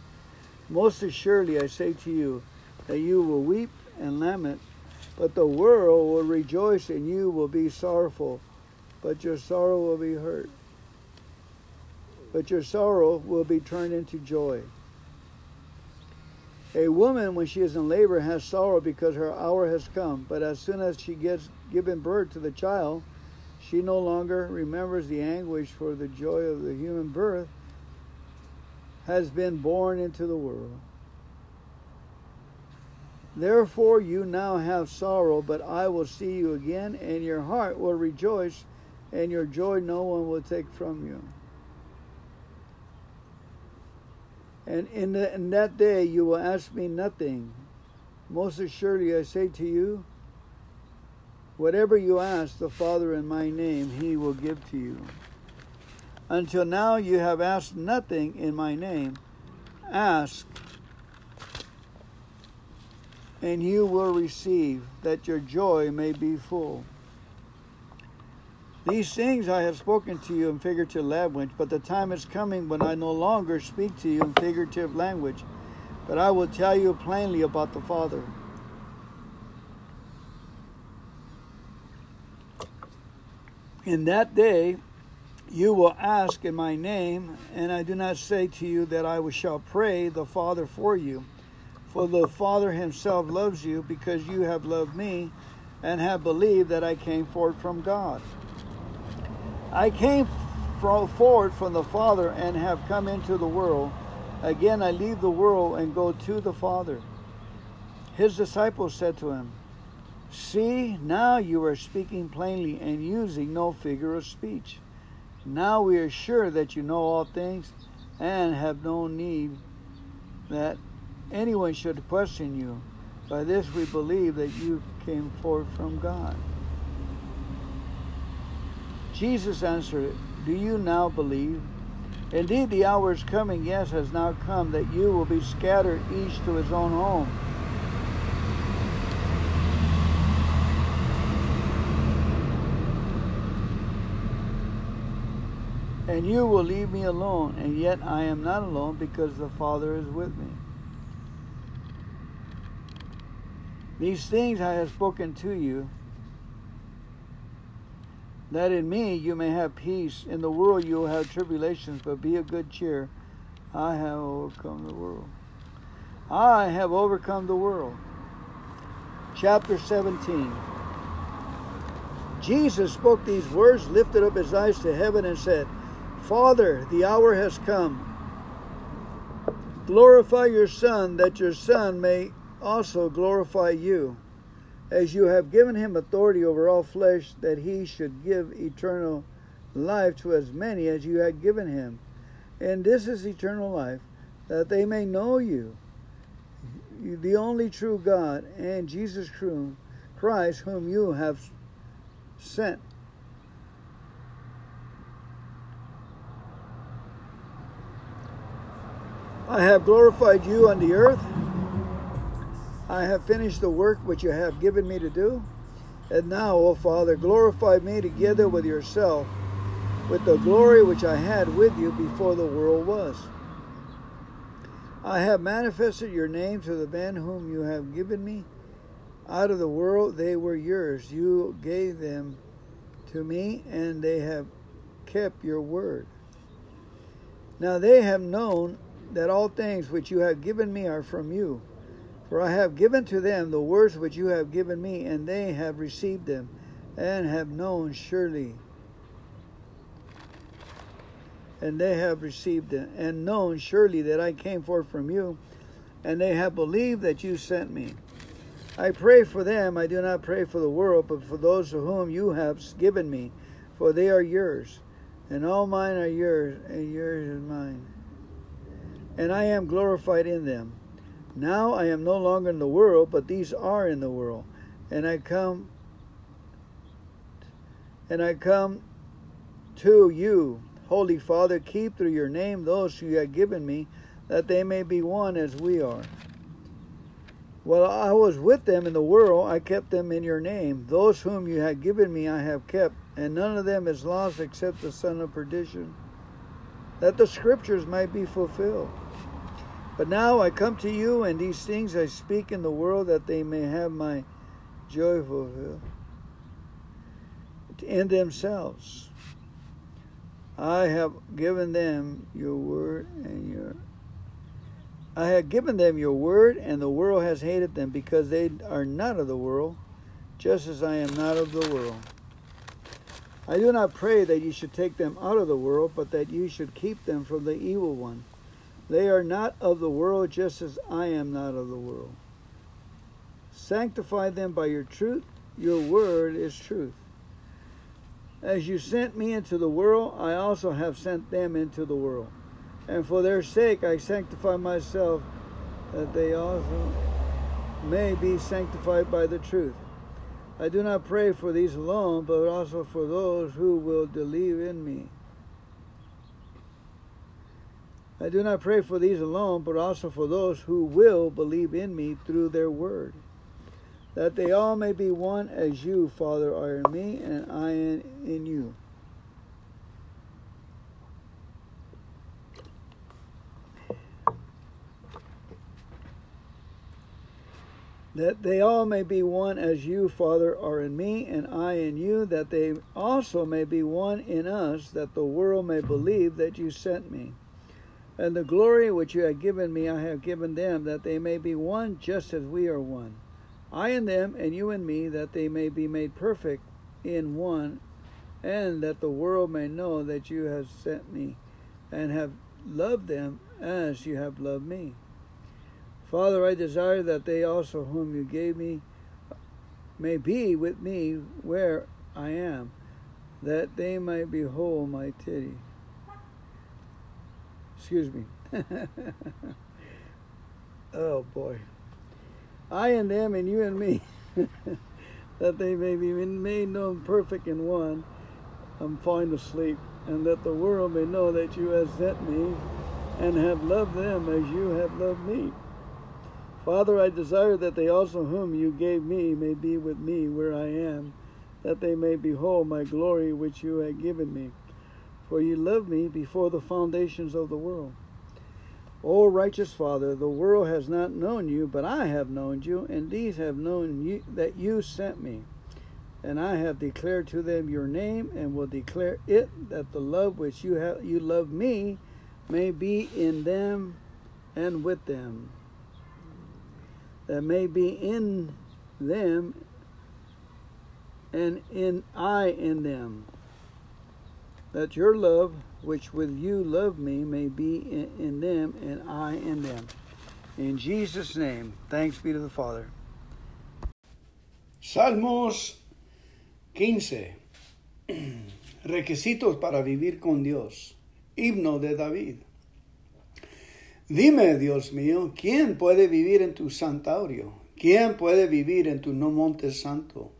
Most assuredly I say to you that you will weep and lament, but the world will rejoice and you will be sorrowful, but your sorrow will be hurt. But your sorrow will be turned into joy. A woman, when she is in labor, has sorrow because her hour has come, but as soon as she gets given birth to the child, she no longer remembers the anguish for the joy of the human birth has been born into the world. Therefore, you now have sorrow, but I will see you again, and your heart will rejoice, and your joy no one will take from you. And in, the, in that day you will ask me nothing. Most assuredly, I say to you, Whatever you ask the Father in my name, he will give to you. Until now you have asked nothing in my name. Ask, and you will receive, that your joy may be full. These things I have spoken to you in figurative language, but the time is coming when I no longer speak to you in figurative language, but I will tell you plainly about the Father. In that day you will ask in my name, and I do not say to you that I shall pray the Father for you. For the Father himself loves you because you have loved me and have believed that I came forth from God. I came forth from the Father and have come into the world. Again, I leave the world and go to the Father. His disciples said to him, See, now you are speaking plainly and using no figure of speech. Now we are sure that you know all things and have no need that anyone should question you. By this we believe that you came forth from God. Jesus answered, Do you now believe? Indeed, the hour is coming, yes, has now come, that you will be scattered each to his own home and you will leave me alone, and yet I am not alone because the Father is with me. These things I have spoken to you, that in me you may have peace. In the world you will have tribulations, but be of good cheer. I have overcome the world. I have overcome the world. Chapter 17. Jesus spoke these words, lifted up his eyes to heaven, and said, Father, the hour has come. Glorify your Son, that your Son may also glorify you, as you have given him authority over all flesh, that he should give eternal life to as many as you had given him. And this is eternal life, that they may know you, the only true God, and Jesus Christ, whom you have sent. I have glorified you on the earth. I have finished the work which you have given me to do. And now, O Father, glorify me together with yourself, with the glory which I had with you before the world was. I have manifested your name to the men whom you have given me. Out of the world they were yours. You gave them to me, and they have kept your word. Now they have known that all things which you have given me are from you. For I have given to them the words which you have given me, and they have received them, and have known surely. And they have received them, and known surely that I came forth from you, and they have believed that you sent me. I pray for them, I do not pray for the world, but for those to whom you have given me, for they are yours, and all mine are yours, and yours is mine and I am glorified in them. Now I am no longer in the world, but these are in the world, and I come and I come to you, Holy Father, keep through your name those you have given me, that they may be one as we are. While I was with them in the world, I kept them in your name. Those whom you have given me, I have kept, and none of them is lost except the son of perdition, that the scriptures might be fulfilled. But now I come to you, and these things I speak in the world, that they may have my joy fulfilled in themselves. I have given them your word and your I have given them your word, and the world has hated them because they are not of the world, just as I am not of the world. I do not pray that you should take them out of the world, but that you should keep them from the evil one. They are not of the world, just as I am not of the world. Sanctify them by your truth. Your word is truth. As you sent me into the world, I also have sent them into the world. And for their sake I sanctify myself, that they also may be sanctified by the truth. I do not pray for these alone, but also for those who will believe in me. I do not pray for these alone, but also for those who will believe in me through their word, that they all may be one as you, Father, are in me, and I in, in you. that they all may be one as you, Father, are in me, and I in you, that they also may be one in us, that the world may believe that you sent me. And the glory which you have given me, I have given them, that they may be one just as we are one. I in them, and you in me, that they may be made perfect in one, and that the world may know that you have sent me, and have loved them as you have loved me. Father, I desire that they also, whom you gave me, may be with me where I am, that they might behold my titty. Excuse me. [laughs] oh boy. I and them and you and me, [laughs] that they may be made known perfect in one. I'm fine asleep, and that the world may know that you have sent me and have loved them as you have loved me. Father, I desire that they also whom you gave me may be with me where I am, that they may behold my glory which you have given me. For you loved me before the foundations of the world. O righteous Father, the world has not known you, but I have known you, and these have known you, that you sent me. And I have declared to them your name, and will declare it, that the love which you have you love me may be in them and with them that may be in them and in I in them. That your love, which with you love me, may be in, in them and I in them. In Jesus' name, thanks be to the Father. Salmos 15. [clears throat] Requisitos para vivir con Dios. Himno de David. Dime, Dios mío, ¿quién puede vivir en tu santuario? ¿Quién puede vivir en tu no monte santo?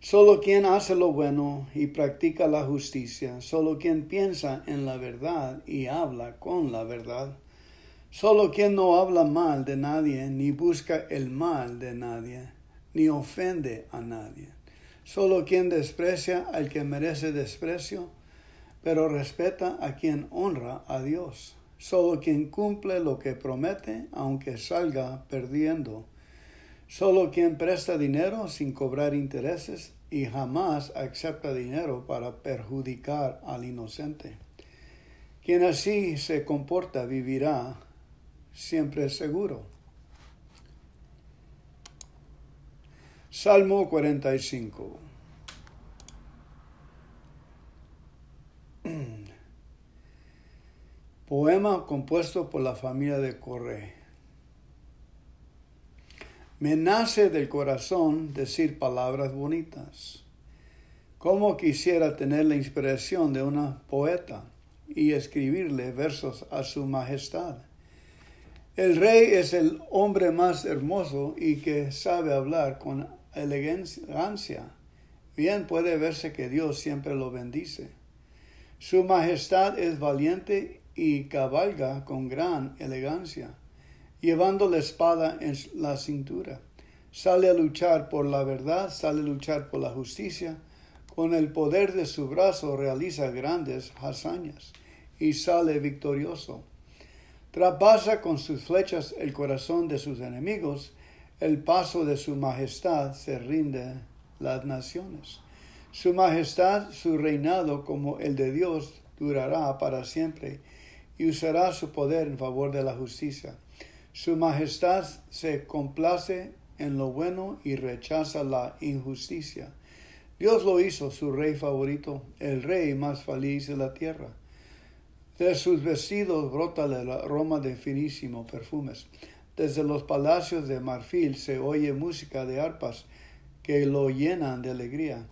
Solo quien hace lo bueno y practica la justicia, solo quien piensa en la verdad y habla con la verdad, solo quien no habla mal de nadie, ni busca el mal de nadie, ni ofende a nadie, solo quien desprecia al que merece desprecio, pero respeta a quien honra a Dios. Solo quien cumple lo que promete, aunque salga perdiendo. Solo quien presta dinero sin cobrar intereses y jamás acepta dinero para perjudicar al inocente. Quien así se comporta vivirá siempre seguro. Salmo 45 [clears throat] Poema compuesto por la familia de Corre. Me nace del corazón decir palabras bonitas. Como quisiera tener la inspiración de una poeta y escribirle versos a su majestad. El rey es el hombre más hermoso y que sabe hablar con elegancia. Bien puede verse que Dios siempre lo bendice. Su majestad es valiente y cabalga con gran elegancia. Llevando la espada en la cintura. Sale a luchar por la verdad, sale a luchar por la justicia. Con el poder de su brazo realiza grandes hazañas y sale victorioso. Trapasa con sus flechas el corazón de sus enemigos, el paso de su majestad se rinde las naciones. Su majestad, su reinado como el de Dios, durará para siempre y usará su poder en favor de la justicia. Su majestad se complace en lo bueno y rechaza la injusticia. Dios lo hizo su rey favorito, el rey más feliz de la tierra. De sus vestidos brota el aroma de finísimo perfumes. Desde los palacios de marfil se oye música de arpas que lo llenan de alegría.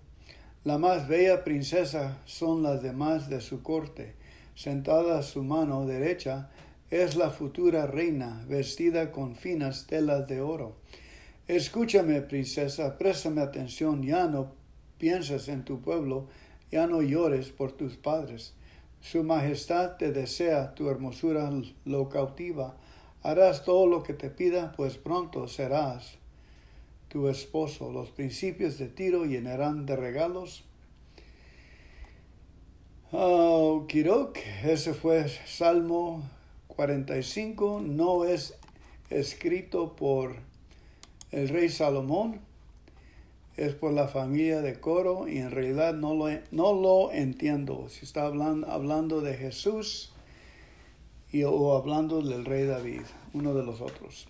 La más bella princesa son las demás de su corte. Sentada a su mano derecha es la futura reina, vestida con finas telas de oro. Escúchame, princesa, préstame atención, ya no pienses en tu pueblo, ya no llores por tus padres. Su majestad te desea, tu hermosura lo cautiva. Harás todo lo que te pida, pues pronto serás tu esposo. Los principios de Tiro llenarán de regalos. Oh, Kirok, ese fue Salmo 45. No es escrito por el rey Salomón, es por la familia de Coro y en realidad no lo, no lo entiendo. Si está hablando, hablando de Jesús y, o hablando del rey David, uno de los otros.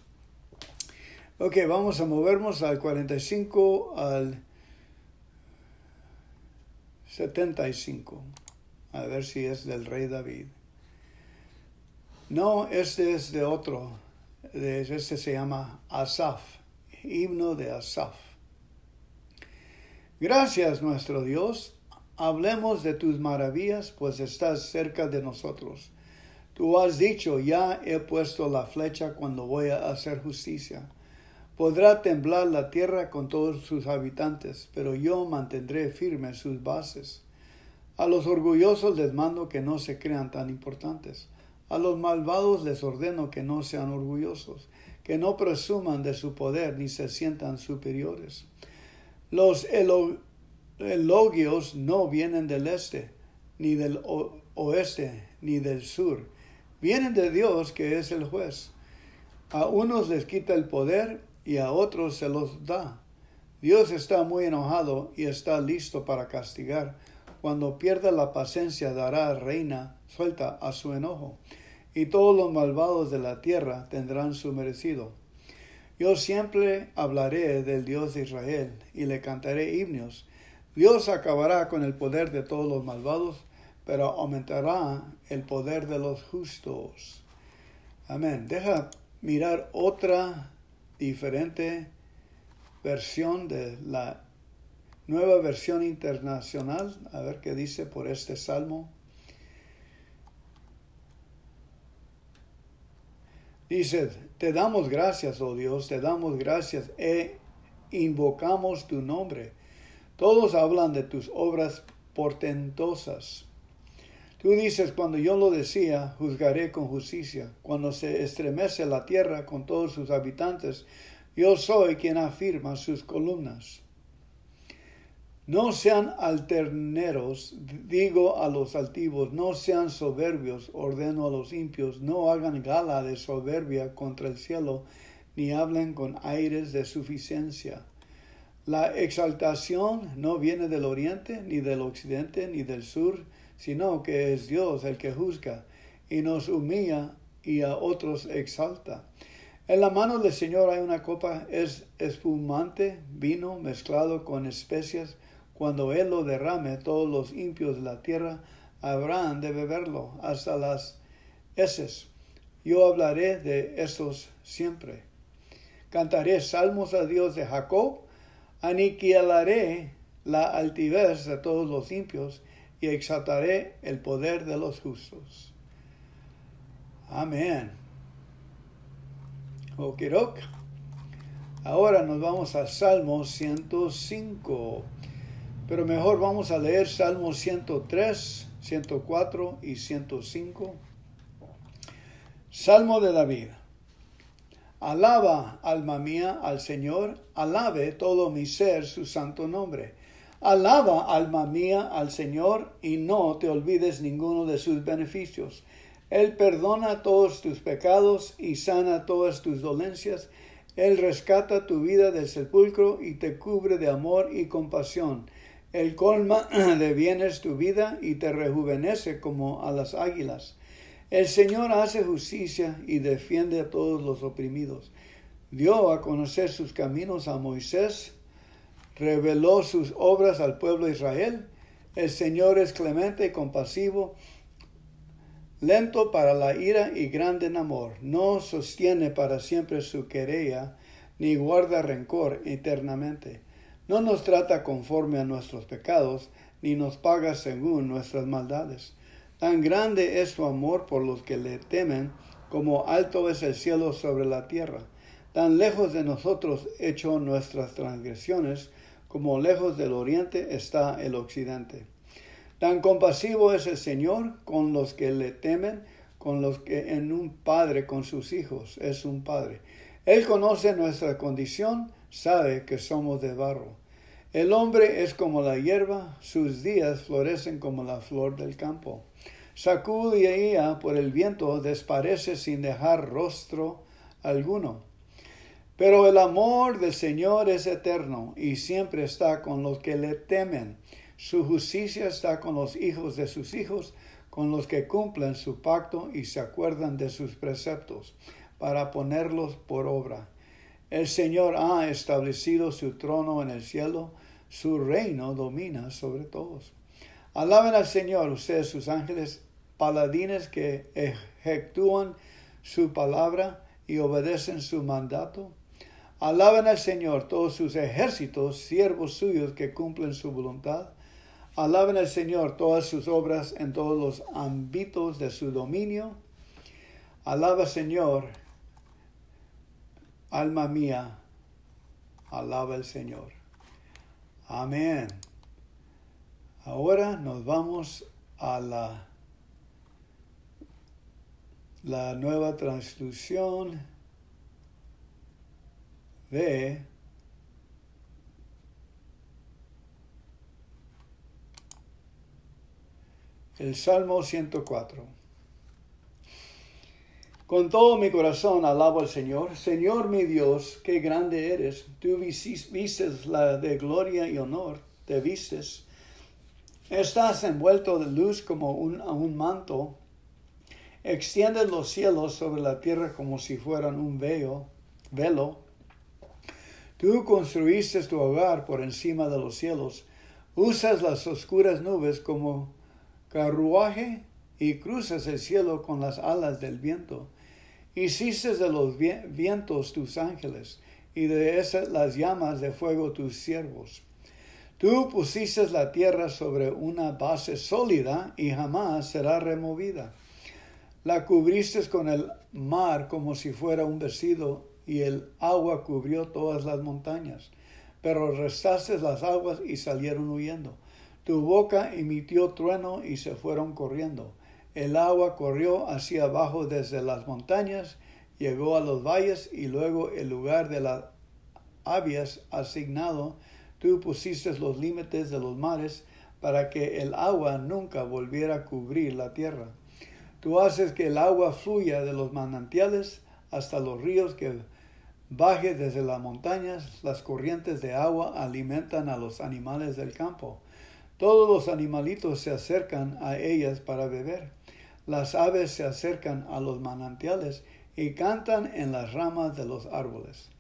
Ok, vamos a movernos al 45 al 75. A ver si es del rey David. No, este es de otro. Este se llama Asaf, himno de Asaf. Gracias nuestro Dios, hablemos de tus maravillas, pues estás cerca de nosotros. Tú has dicho, ya he puesto la flecha cuando voy a hacer justicia. Podrá temblar la tierra con todos sus habitantes, pero yo mantendré firmes sus bases. A los orgullosos les mando que no se crean tan importantes. A los malvados les ordeno que no sean orgullosos, que no presuman de su poder ni se sientan superiores. Los elogios no vienen del este, ni del oeste, ni del sur. Vienen de Dios, que es el juez. A unos les quita el poder y a otros se los da. Dios está muy enojado y está listo para castigar. Cuando pierda la paciencia dará reina suelta a su enojo, y todos los malvados de la tierra tendrán su merecido. Yo siempre hablaré del Dios de Israel y le cantaré himnos. Dios acabará con el poder de todos los malvados, pero aumentará el poder de los justos. Amén. Deja mirar otra diferente versión de la nueva versión internacional, a ver qué dice por este salmo. Dice, te damos gracias, oh Dios, te damos gracias e invocamos tu nombre. Todos hablan de tus obras portentosas. Tú dices, cuando yo lo decía, juzgaré con justicia. Cuando se estremece la tierra con todos sus habitantes, yo soy quien afirma sus columnas. No sean alterneros, digo a los altivos, no sean soberbios, ordeno a los impios, no hagan gala de soberbia contra el cielo, ni hablen con aires de suficiencia. La exaltación no viene del oriente, ni del occidente, ni del sur, sino que es Dios el que juzga, y nos humilla y a otros exalta. En la mano del Señor hay una copa, es espumante, vino mezclado con especias, cuando Él lo derrame, todos los impios de la tierra habrán de beberlo hasta las heces. Yo hablaré de estos siempre. Cantaré salmos a Dios de Jacob, aniquilaré la altivez de todos los impios y exaltaré el poder de los justos. Amén. Okirok. Ahora nos vamos al Salmo 105. Pero mejor vamos a leer Salmos 103, 104 y 105. Salmo de David. Alaba, alma mía, al Señor, alabe todo mi ser su santo nombre. Alaba, alma mía, al Señor, y no te olvides ninguno de sus beneficios. Él perdona todos tus pecados y sana todas tus dolencias. Él rescata tu vida del sepulcro y te cubre de amor y compasión. Él colma [clears throat] de bienes tu vida y te rejuvenece como a las águilas. El Señor hace justicia y defiende a todos los oprimidos. Dio a conocer sus caminos a Moisés, reveló sus obras al pueblo de Israel. El Señor es clemente y compasivo, lento para la ira y grande en amor. No sostiene para siempre su querella, ni guarda rencor eternamente. No nos trata conforme a nuestros pecados, ni nos paga según nuestras maldades. Tan grande es su amor por los que le temen, como alto es el cielo sobre la tierra. Tan lejos de nosotros echó nuestras transgresiones, como lejos del oriente está el occidente. Tan compasivo es el Señor con los que le temen, con los que en un padre con sus hijos es un padre. Él conoce nuestra condición, sabe que somos de barro. El hombre es como la hierba, sus días florecen como la flor del campo sacudida por el viento, desparece sin dejar rostro alguno. Pero el amor del Señor es eterno y siempre está con los que le temen. Su justicia está con los hijos de sus hijos, con los que cumplen su pacto y se acuerdan de sus preceptos, para ponerlos por obra. El Señor ha establecido su trono en el cielo, su reino domina sobre todos. Alaben al Señor, ustedes sus ángeles, paladines que ejecúan su palabra y obedecen su mandato. Alaben al Señor todos sus ejércitos, siervos suyos que cumplen su voluntad. Alaben al Señor todas sus obras en todos los ámbitos de su dominio. Alaba Señor, alma mía, alaba al Señor. Amén. Ahora nos vamos a la la nueva transcripción de el Salmo 104. Con todo mi corazón alabo al Señor. Señor mi Dios, qué grande eres. Tú vistes la de gloria y honor, te vistes. Estás envuelto de luz como un, un manto Extiendes los cielos sobre la tierra como si fueran un velo. velo. Tú construiste tu hogar por encima de los cielos. Usas las oscuras nubes como carruaje y cruzas el cielo con las alas del viento. Hiciste de los vientos tus ángeles y de esas las llamas de fuego tus siervos. Tú pusiste la tierra sobre una base sólida y jamás será removida. La cubriste con el mar como si fuera un vestido y el agua cubrió todas las montañas. Pero restaste las aguas y salieron huyendo. Tu boca emitió trueno y se fueron corriendo. El agua corrió hacia abajo desde las montañas, llegó a los valles y luego el lugar de la habías asignado. Tú pusiste los límites de los mares para que el agua nunca volviera a cubrir la tierra. Tú haces que el agua fluya de los manantiales hasta los ríos que baje desde las montañas. Las corrientes de agua alimentan a los animales del campo. Todos los animalitos se acercan a ellas para beber. Las aves se acercan a los manantiales y cantan en las ramas de los árboles.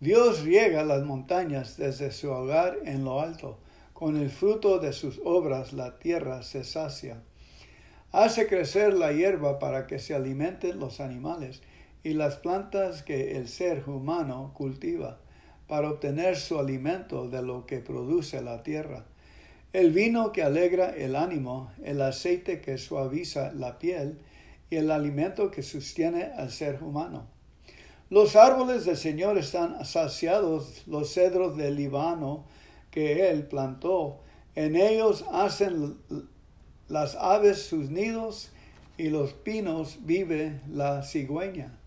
Dios riega las montañas desde su hogar en lo alto. Con el fruto de sus obras la tierra se sacia. Hace crecer la hierba para que se alimenten los animales y las plantas que el ser humano cultiva para obtener su alimento de lo que produce la tierra. El vino que alegra el ánimo, el aceite que suaviza la piel y el alimento que sostiene al ser humano. Los árboles del Señor están saciados, los cedros del Líbano que Él plantó, en ellos hacen las aves sus nidos y los pinos vive la cigüeña.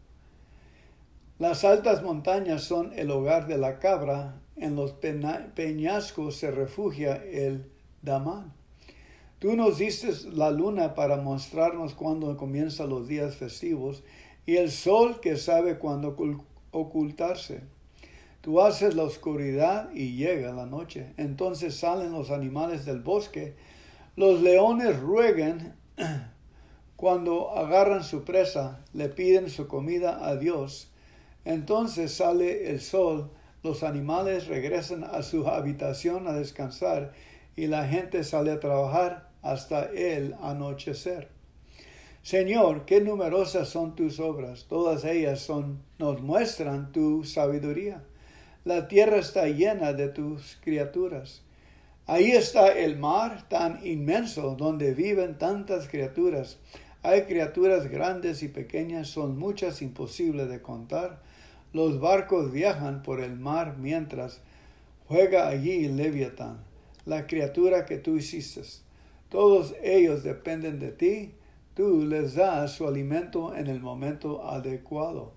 Las altas montañas son el hogar de la cabra, en los peñascos se refugia el damán. Tú nos diste la luna para mostrarnos cuándo comienzan los días festivos y el sol que sabe cuándo ocultarse. Tú haces la oscuridad y llega la noche. Entonces salen los animales del bosque. Los leones ruegan [clears throat] cuando agarran su presa, le piden su comida a Dios. Entonces sale el sol, los animales regresan a su habitación a descansar y la gente sale a trabajar hasta el anochecer. Señor, qué numerosas son tus obras, todas ellas son, nos muestran tu sabiduría. La tierra está llena de tus criaturas. Ahí está el mar tan inmenso donde viven tantas criaturas. Hay criaturas grandes y pequeñas, son muchas imposibles de contar. Los barcos viajan por el mar mientras juega allí Leviatán, la criatura que tú hiciste. Todos ellos dependen de ti Tú les das su alimento en el momento adecuado.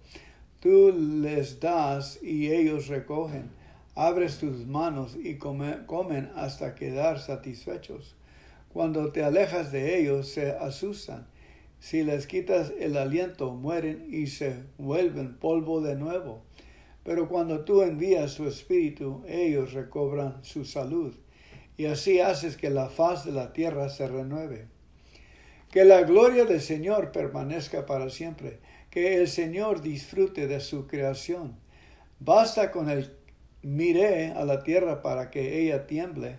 Tú les das y ellos recogen. Abres tus manos y comen hasta quedar satisfechos. Cuando te alejas de ellos se asustan. Si les quitas el aliento, mueren y se vuelven polvo de nuevo. Pero cuando tú envías su espíritu, ellos recobran su salud. Y así haces que la faz de la tierra se renueve. Que la gloria del Señor permanezca para siempre. Que el Señor disfrute de su creación. Basta con el miré a la tierra para que ella tiemble.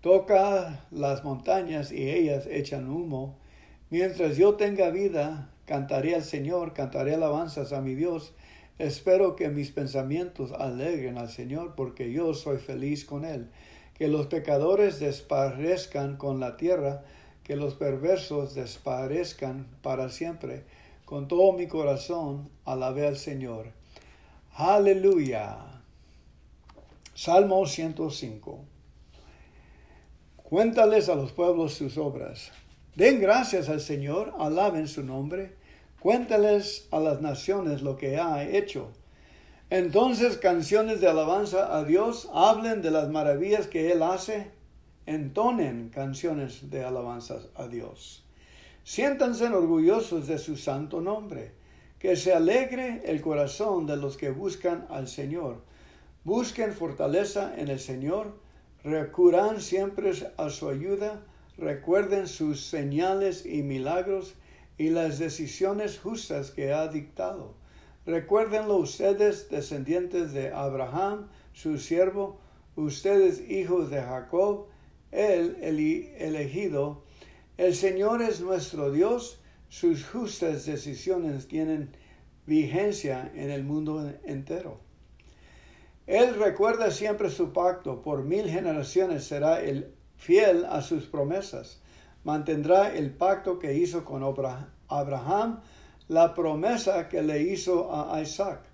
Toca las montañas y ellas echan humo. Mientras yo tenga vida, cantaré al Señor, cantaré alabanzas a mi Dios. Espero que mis pensamientos alegren al Señor, porque yo soy feliz con Él que los pecadores desparezcan con la tierra, que los perversos desparezcan para siempre. Con todo mi corazón alabé al Señor. Aleluya. Salmo 105. Cuéntales a los pueblos sus obras. Den gracias al Señor, alaben su nombre. Cuéntales a las naciones lo que ha hecho. Entonces canciones de alabanza a Dios, hablen de las maravillas que Él hace, entonen canciones de alabanza a Dios. Siéntanse orgullosos de su santo nombre, que se alegre el corazón de los que buscan al Señor. Busquen fortaleza en el Señor, recurran siempre a su ayuda, recuerden sus señales y milagros y las decisiones justas que ha dictado Recuérdenlo ustedes, descendientes de Abraham, su siervo, ustedes hijos de Jacob, él el elegido. El Señor es nuestro Dios, sus justas decisiones tienen vigencia en el mundo entero. Él recuerda siempre su pacto, por mil generaciones será el fiel a sus promesas. Mantendrá el pacto que hizo con Abraham, la promesa que le hizo a Isaac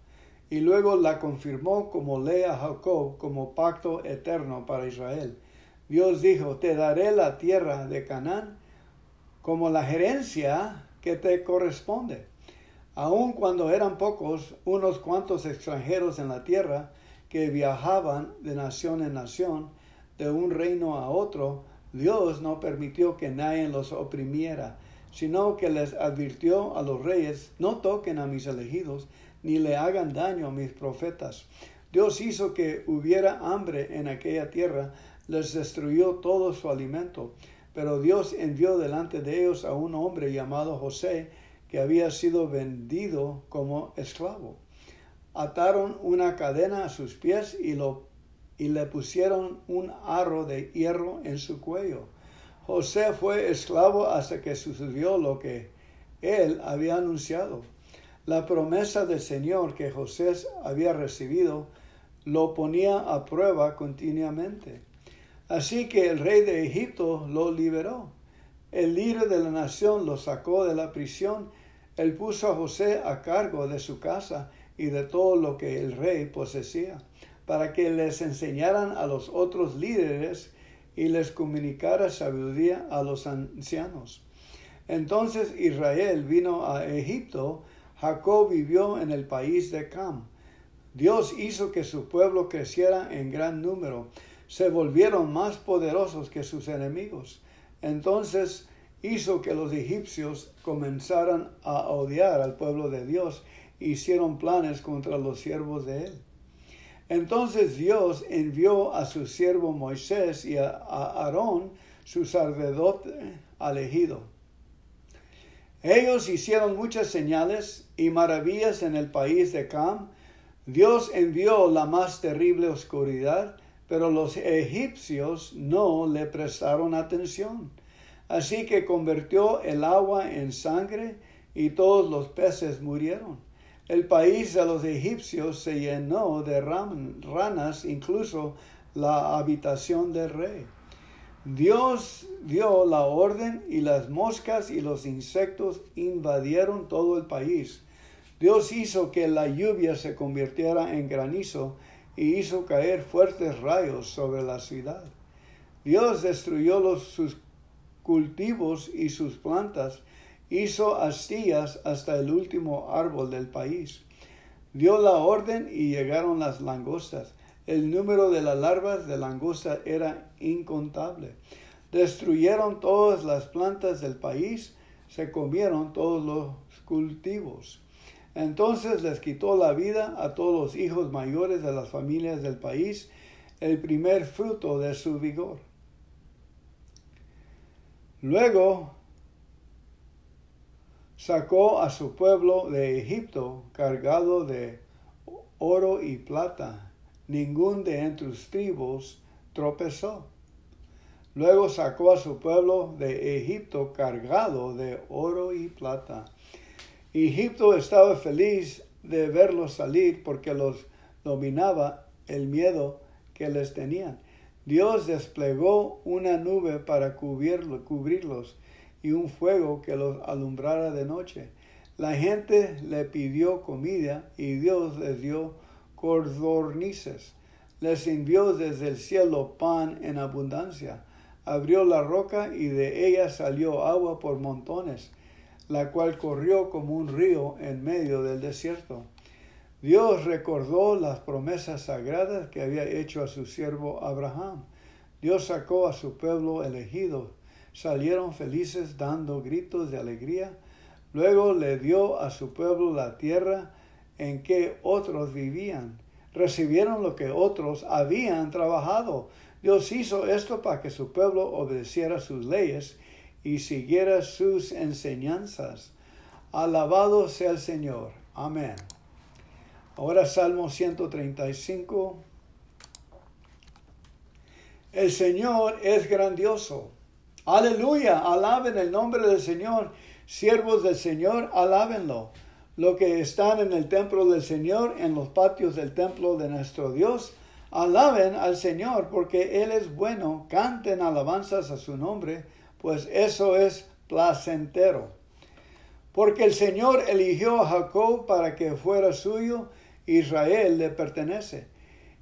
y luego la confirmó como ley a Jacob como pacto eterno para Israel. Dios dijo, te daré la tierra de Canaán como la gerencia que te corresponde. Aun cuando eran pocos, unos cuantos extranjeros en la tierra que viajaban de nación en nación, de un reino a otro, Dios no permitió que nadie los oprimiera sino que les advirtió a los reyes, no toquen a mis elegidos, ni le hagan daño a mis profetas. Dios hizo que hubiera hambre en aquella tierra, les destruyó todo su alimento, pero Dios envió delante de ellos a un hombre llamado José, que había sido vendido como esclavo. Ataron una cadena a sus pies y, lo, y le pusieron un arro de hierro en su cuello José fue esclavo hasta que sucedió lo que él había anunciado. La promesa del Señor que José había recibido lo ponía a prueba continuamente. Así que el rey de Egipto lo liberó. El líder de la nación lo sacó de la prisión. Él puso a José a cargo de su casa y de todo lo que el rey poseía, para que les enseñaran a los otros líderes y les comunicara sabiduría a los ancianos. Entonces Israel vino a Egipto, Jacob vivió en el país de Cam. Dios hizo que su pueblo creciera en gran número. Se volvieron más poderosos que sus enemigos. Entonces hizo que los egipcios comenzaran a odiar al pueblo de Dios hicieron planes contra los siervos de él. Entonces Dios envió a su siervo Moisés y a, Aarón, su sacerdote elegido. Ellos hicieron muchas señales y maravillas en el país de Cam. Dios envió la más terrible oscuridad, pero los egipcios no le prestaron atención. Así que convirtió el agua en sangre y todos los peces murieron. El país de los egipcios se llenó de ranas, incluso la habitación del rey. Dios dio la orden y las moscas y los insectos invadieron todo el país. Dios hizo que la lluvia se convirtiera en granizo y hizo caer fuertes rayos sobre la ciudad. Dios destruyó los, sus cultivos y sus plantas, hizo astillas hasta el último árbol del país. Dio la orden y llegaron las langostas. El número de las larvas de langosta era incontable. Destruyeron todas las plantas del país, se comieron todos los cultivos. Entonces les quitó la vida a todos los hijos mayores de las familias del país, el primer fruto de su vigor. Luego sacó a su pueblo de Egipto cargado de oro y plata. Ningún de entre sus tribus tropezó. Luego sacó a su pueblo de Egipto cargado de oro y plata. Egipto estaba feliz de verlos salir porque los dominaba el miedo que les tenían. Dios desplegó una nube para cubrirlos y un fuego que los alumbrara de noche. La gente le pidió comida y Dios les dio cordornices. Les envió desde el cielo pan en abundancia. Abrió la roca y de ella salió agua por montones, la cual corrió como un río en medio del desierto. Dios recordó las promesas sagradas que había hecho a su siervo Abraham. Dios sacó a su pueblo elegido. Salieron felices dando gritos de alegría. Luego le dio a su pueblo la tierra en que otros vivían. Recibieron lo que otros habían trabajado. Dios hizo esto para que su pueblo obedeciera sus leyes y siguiera sus enseñanzas. Alabado sea el Señor. Amén. Ahora Salmo 135. El Señor es grandioso. Aleluya, alaben el nombre del Señor. Siervos del Señor, alábenlo. Los que están en el templo del Señor, en los patios del templo de nuestro Dios, alaben al Señor, porque Él es bueno. Canten alabanzas a su nombre, pues eso es placentero. Porque el Señor eligió a Jacob para que fuera suyo Israel le pertenece.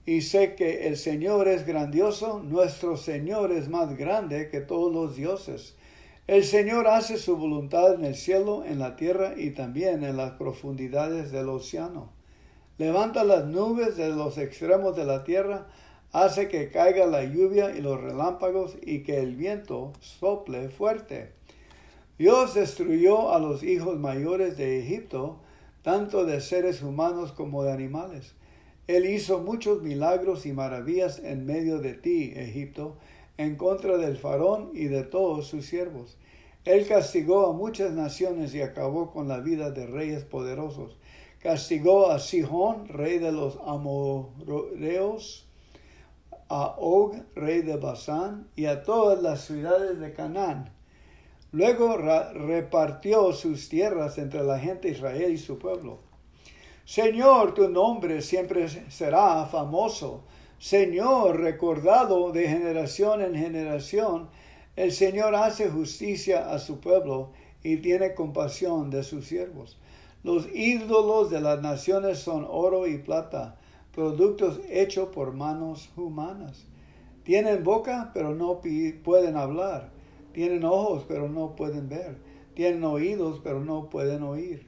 Y sé que el Señor es grandioso, nuestro Señor es más grande que todos los dioses. El Señor hace su voluntad en el cielo, en la tierra y también en las profundidades del océano. Levanta las nubes de los extremos de la tierra, hace que caiga la lluvia y los relámpagos y que el viento sople fuerte. Dios destruyó a los hijos mayores de Egipto, tanto de seres humanos como de animales. Él hizo muchos milagros y maravillas en medio de ti, Egipto, en contra del faraón y de todos sus siervos. Él castigó a muchas naciones y acabó con la vida de reyes poderosos. Castigó a Sihón, rey de los amoreos, a Og, rey de Basán, y a todas las ciudades de Canaán Luego repartió sus tierras entre la gente de Israel y su pueblo. Señor, tu nombre siempre será famoso. Señor, recordado de generación en generación, el Señor hace justicia a su pueblo y tiene compasión de sus siervos. Los ídolos de las naciones son oro y plata, productos hechos por manos humanas. Tienen boca, pero no pueden hablar tienen ojos, pero no pueden ver. Tienen oídos, pero no pueden oír.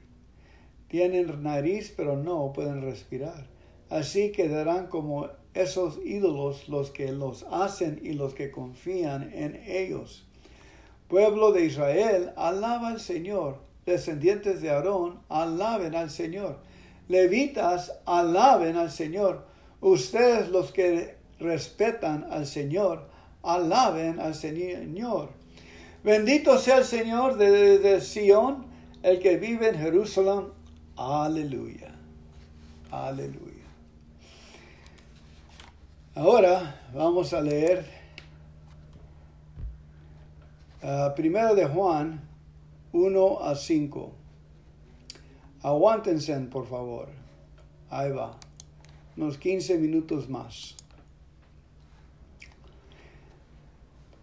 Tienen nariz pero no pueden respirar. Así quedarán como esos ídolos los que los hacen y los que confían en ellos. Pueblo de Israel, alaba al Señor. Descendientes de Aarón, alaben al Señor. Levitas, alaben al Señor. Ustedes los que respetan al Señor, alaben al Señor. Bendito sea el Señor de, de Sión, el que vive en Jerusalén. Aleluya. Aleluya. Ahora vamos a leer uh, primero de Juan 1 a 5. Aguántense, por favor. Ahí va. Unos 15 minutos más.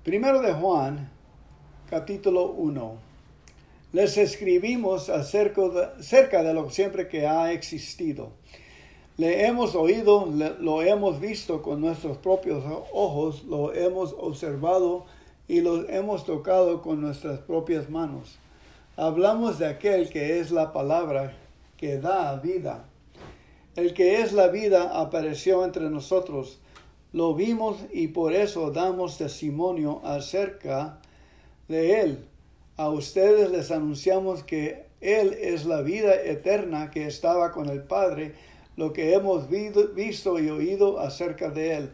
Primero de Juan, capítulo 1. Les escribimos acerca de, lo siempre que ha existido. Le hemos oído, lo hemos visto con nuestros propios ojos, lo hemos observado y lo hemos tocado con nuestras propias manos. Hablamos de aquel que es la palabra que da vida. El que es la vida apareció entre nosotros lo vimos y por eso damos testimonio acerca de Él. A ustedes les anunciamos que Él es la vida eterna que estaba con el Padre, lo que hemos visto y oído acerca de Él.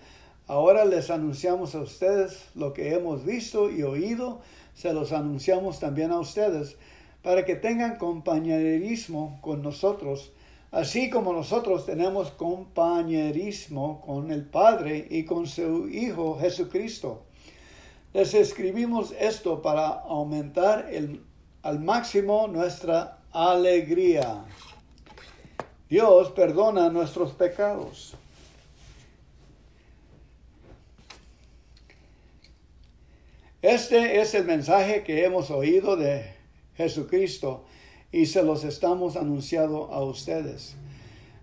Ahora les anunciamos a ustedes lo que hemos visto y oído, se los anunciamos también a ustedes, para que tengan compañerismo con nosotros así como nosotros tenemos compañerismo con el Padre y con su Hijo Jesucristo. Les escribimos esto para aumentar al máximo nuestra alegría. Dios perdona nuestros pecados. Este es el mensaje que hemos oído de Jesucristo y se los estamos anunciando a ustedes.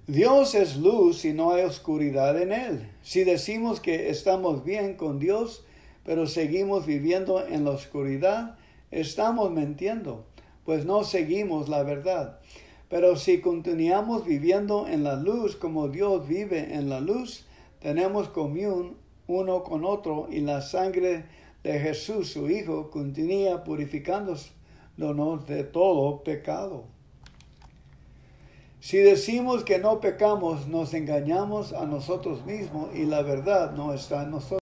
Dios es luz y no hay oscuridad en él. Si decimos que estamos bien con Dios, pero seguimos viviendo en la oscuridad, estamos mintiendo, pues no seguimos la verdad. Pero si continuamos viviendo en la luz como Dios vive en la luz, tenemos comunión uno con otro y la sangre de Jesús, su Hijo, continúa purificándose de todo pecado. Si decimos que no pecamos, nos engañamos a nosotros mismos y la verdad no está en nosotros.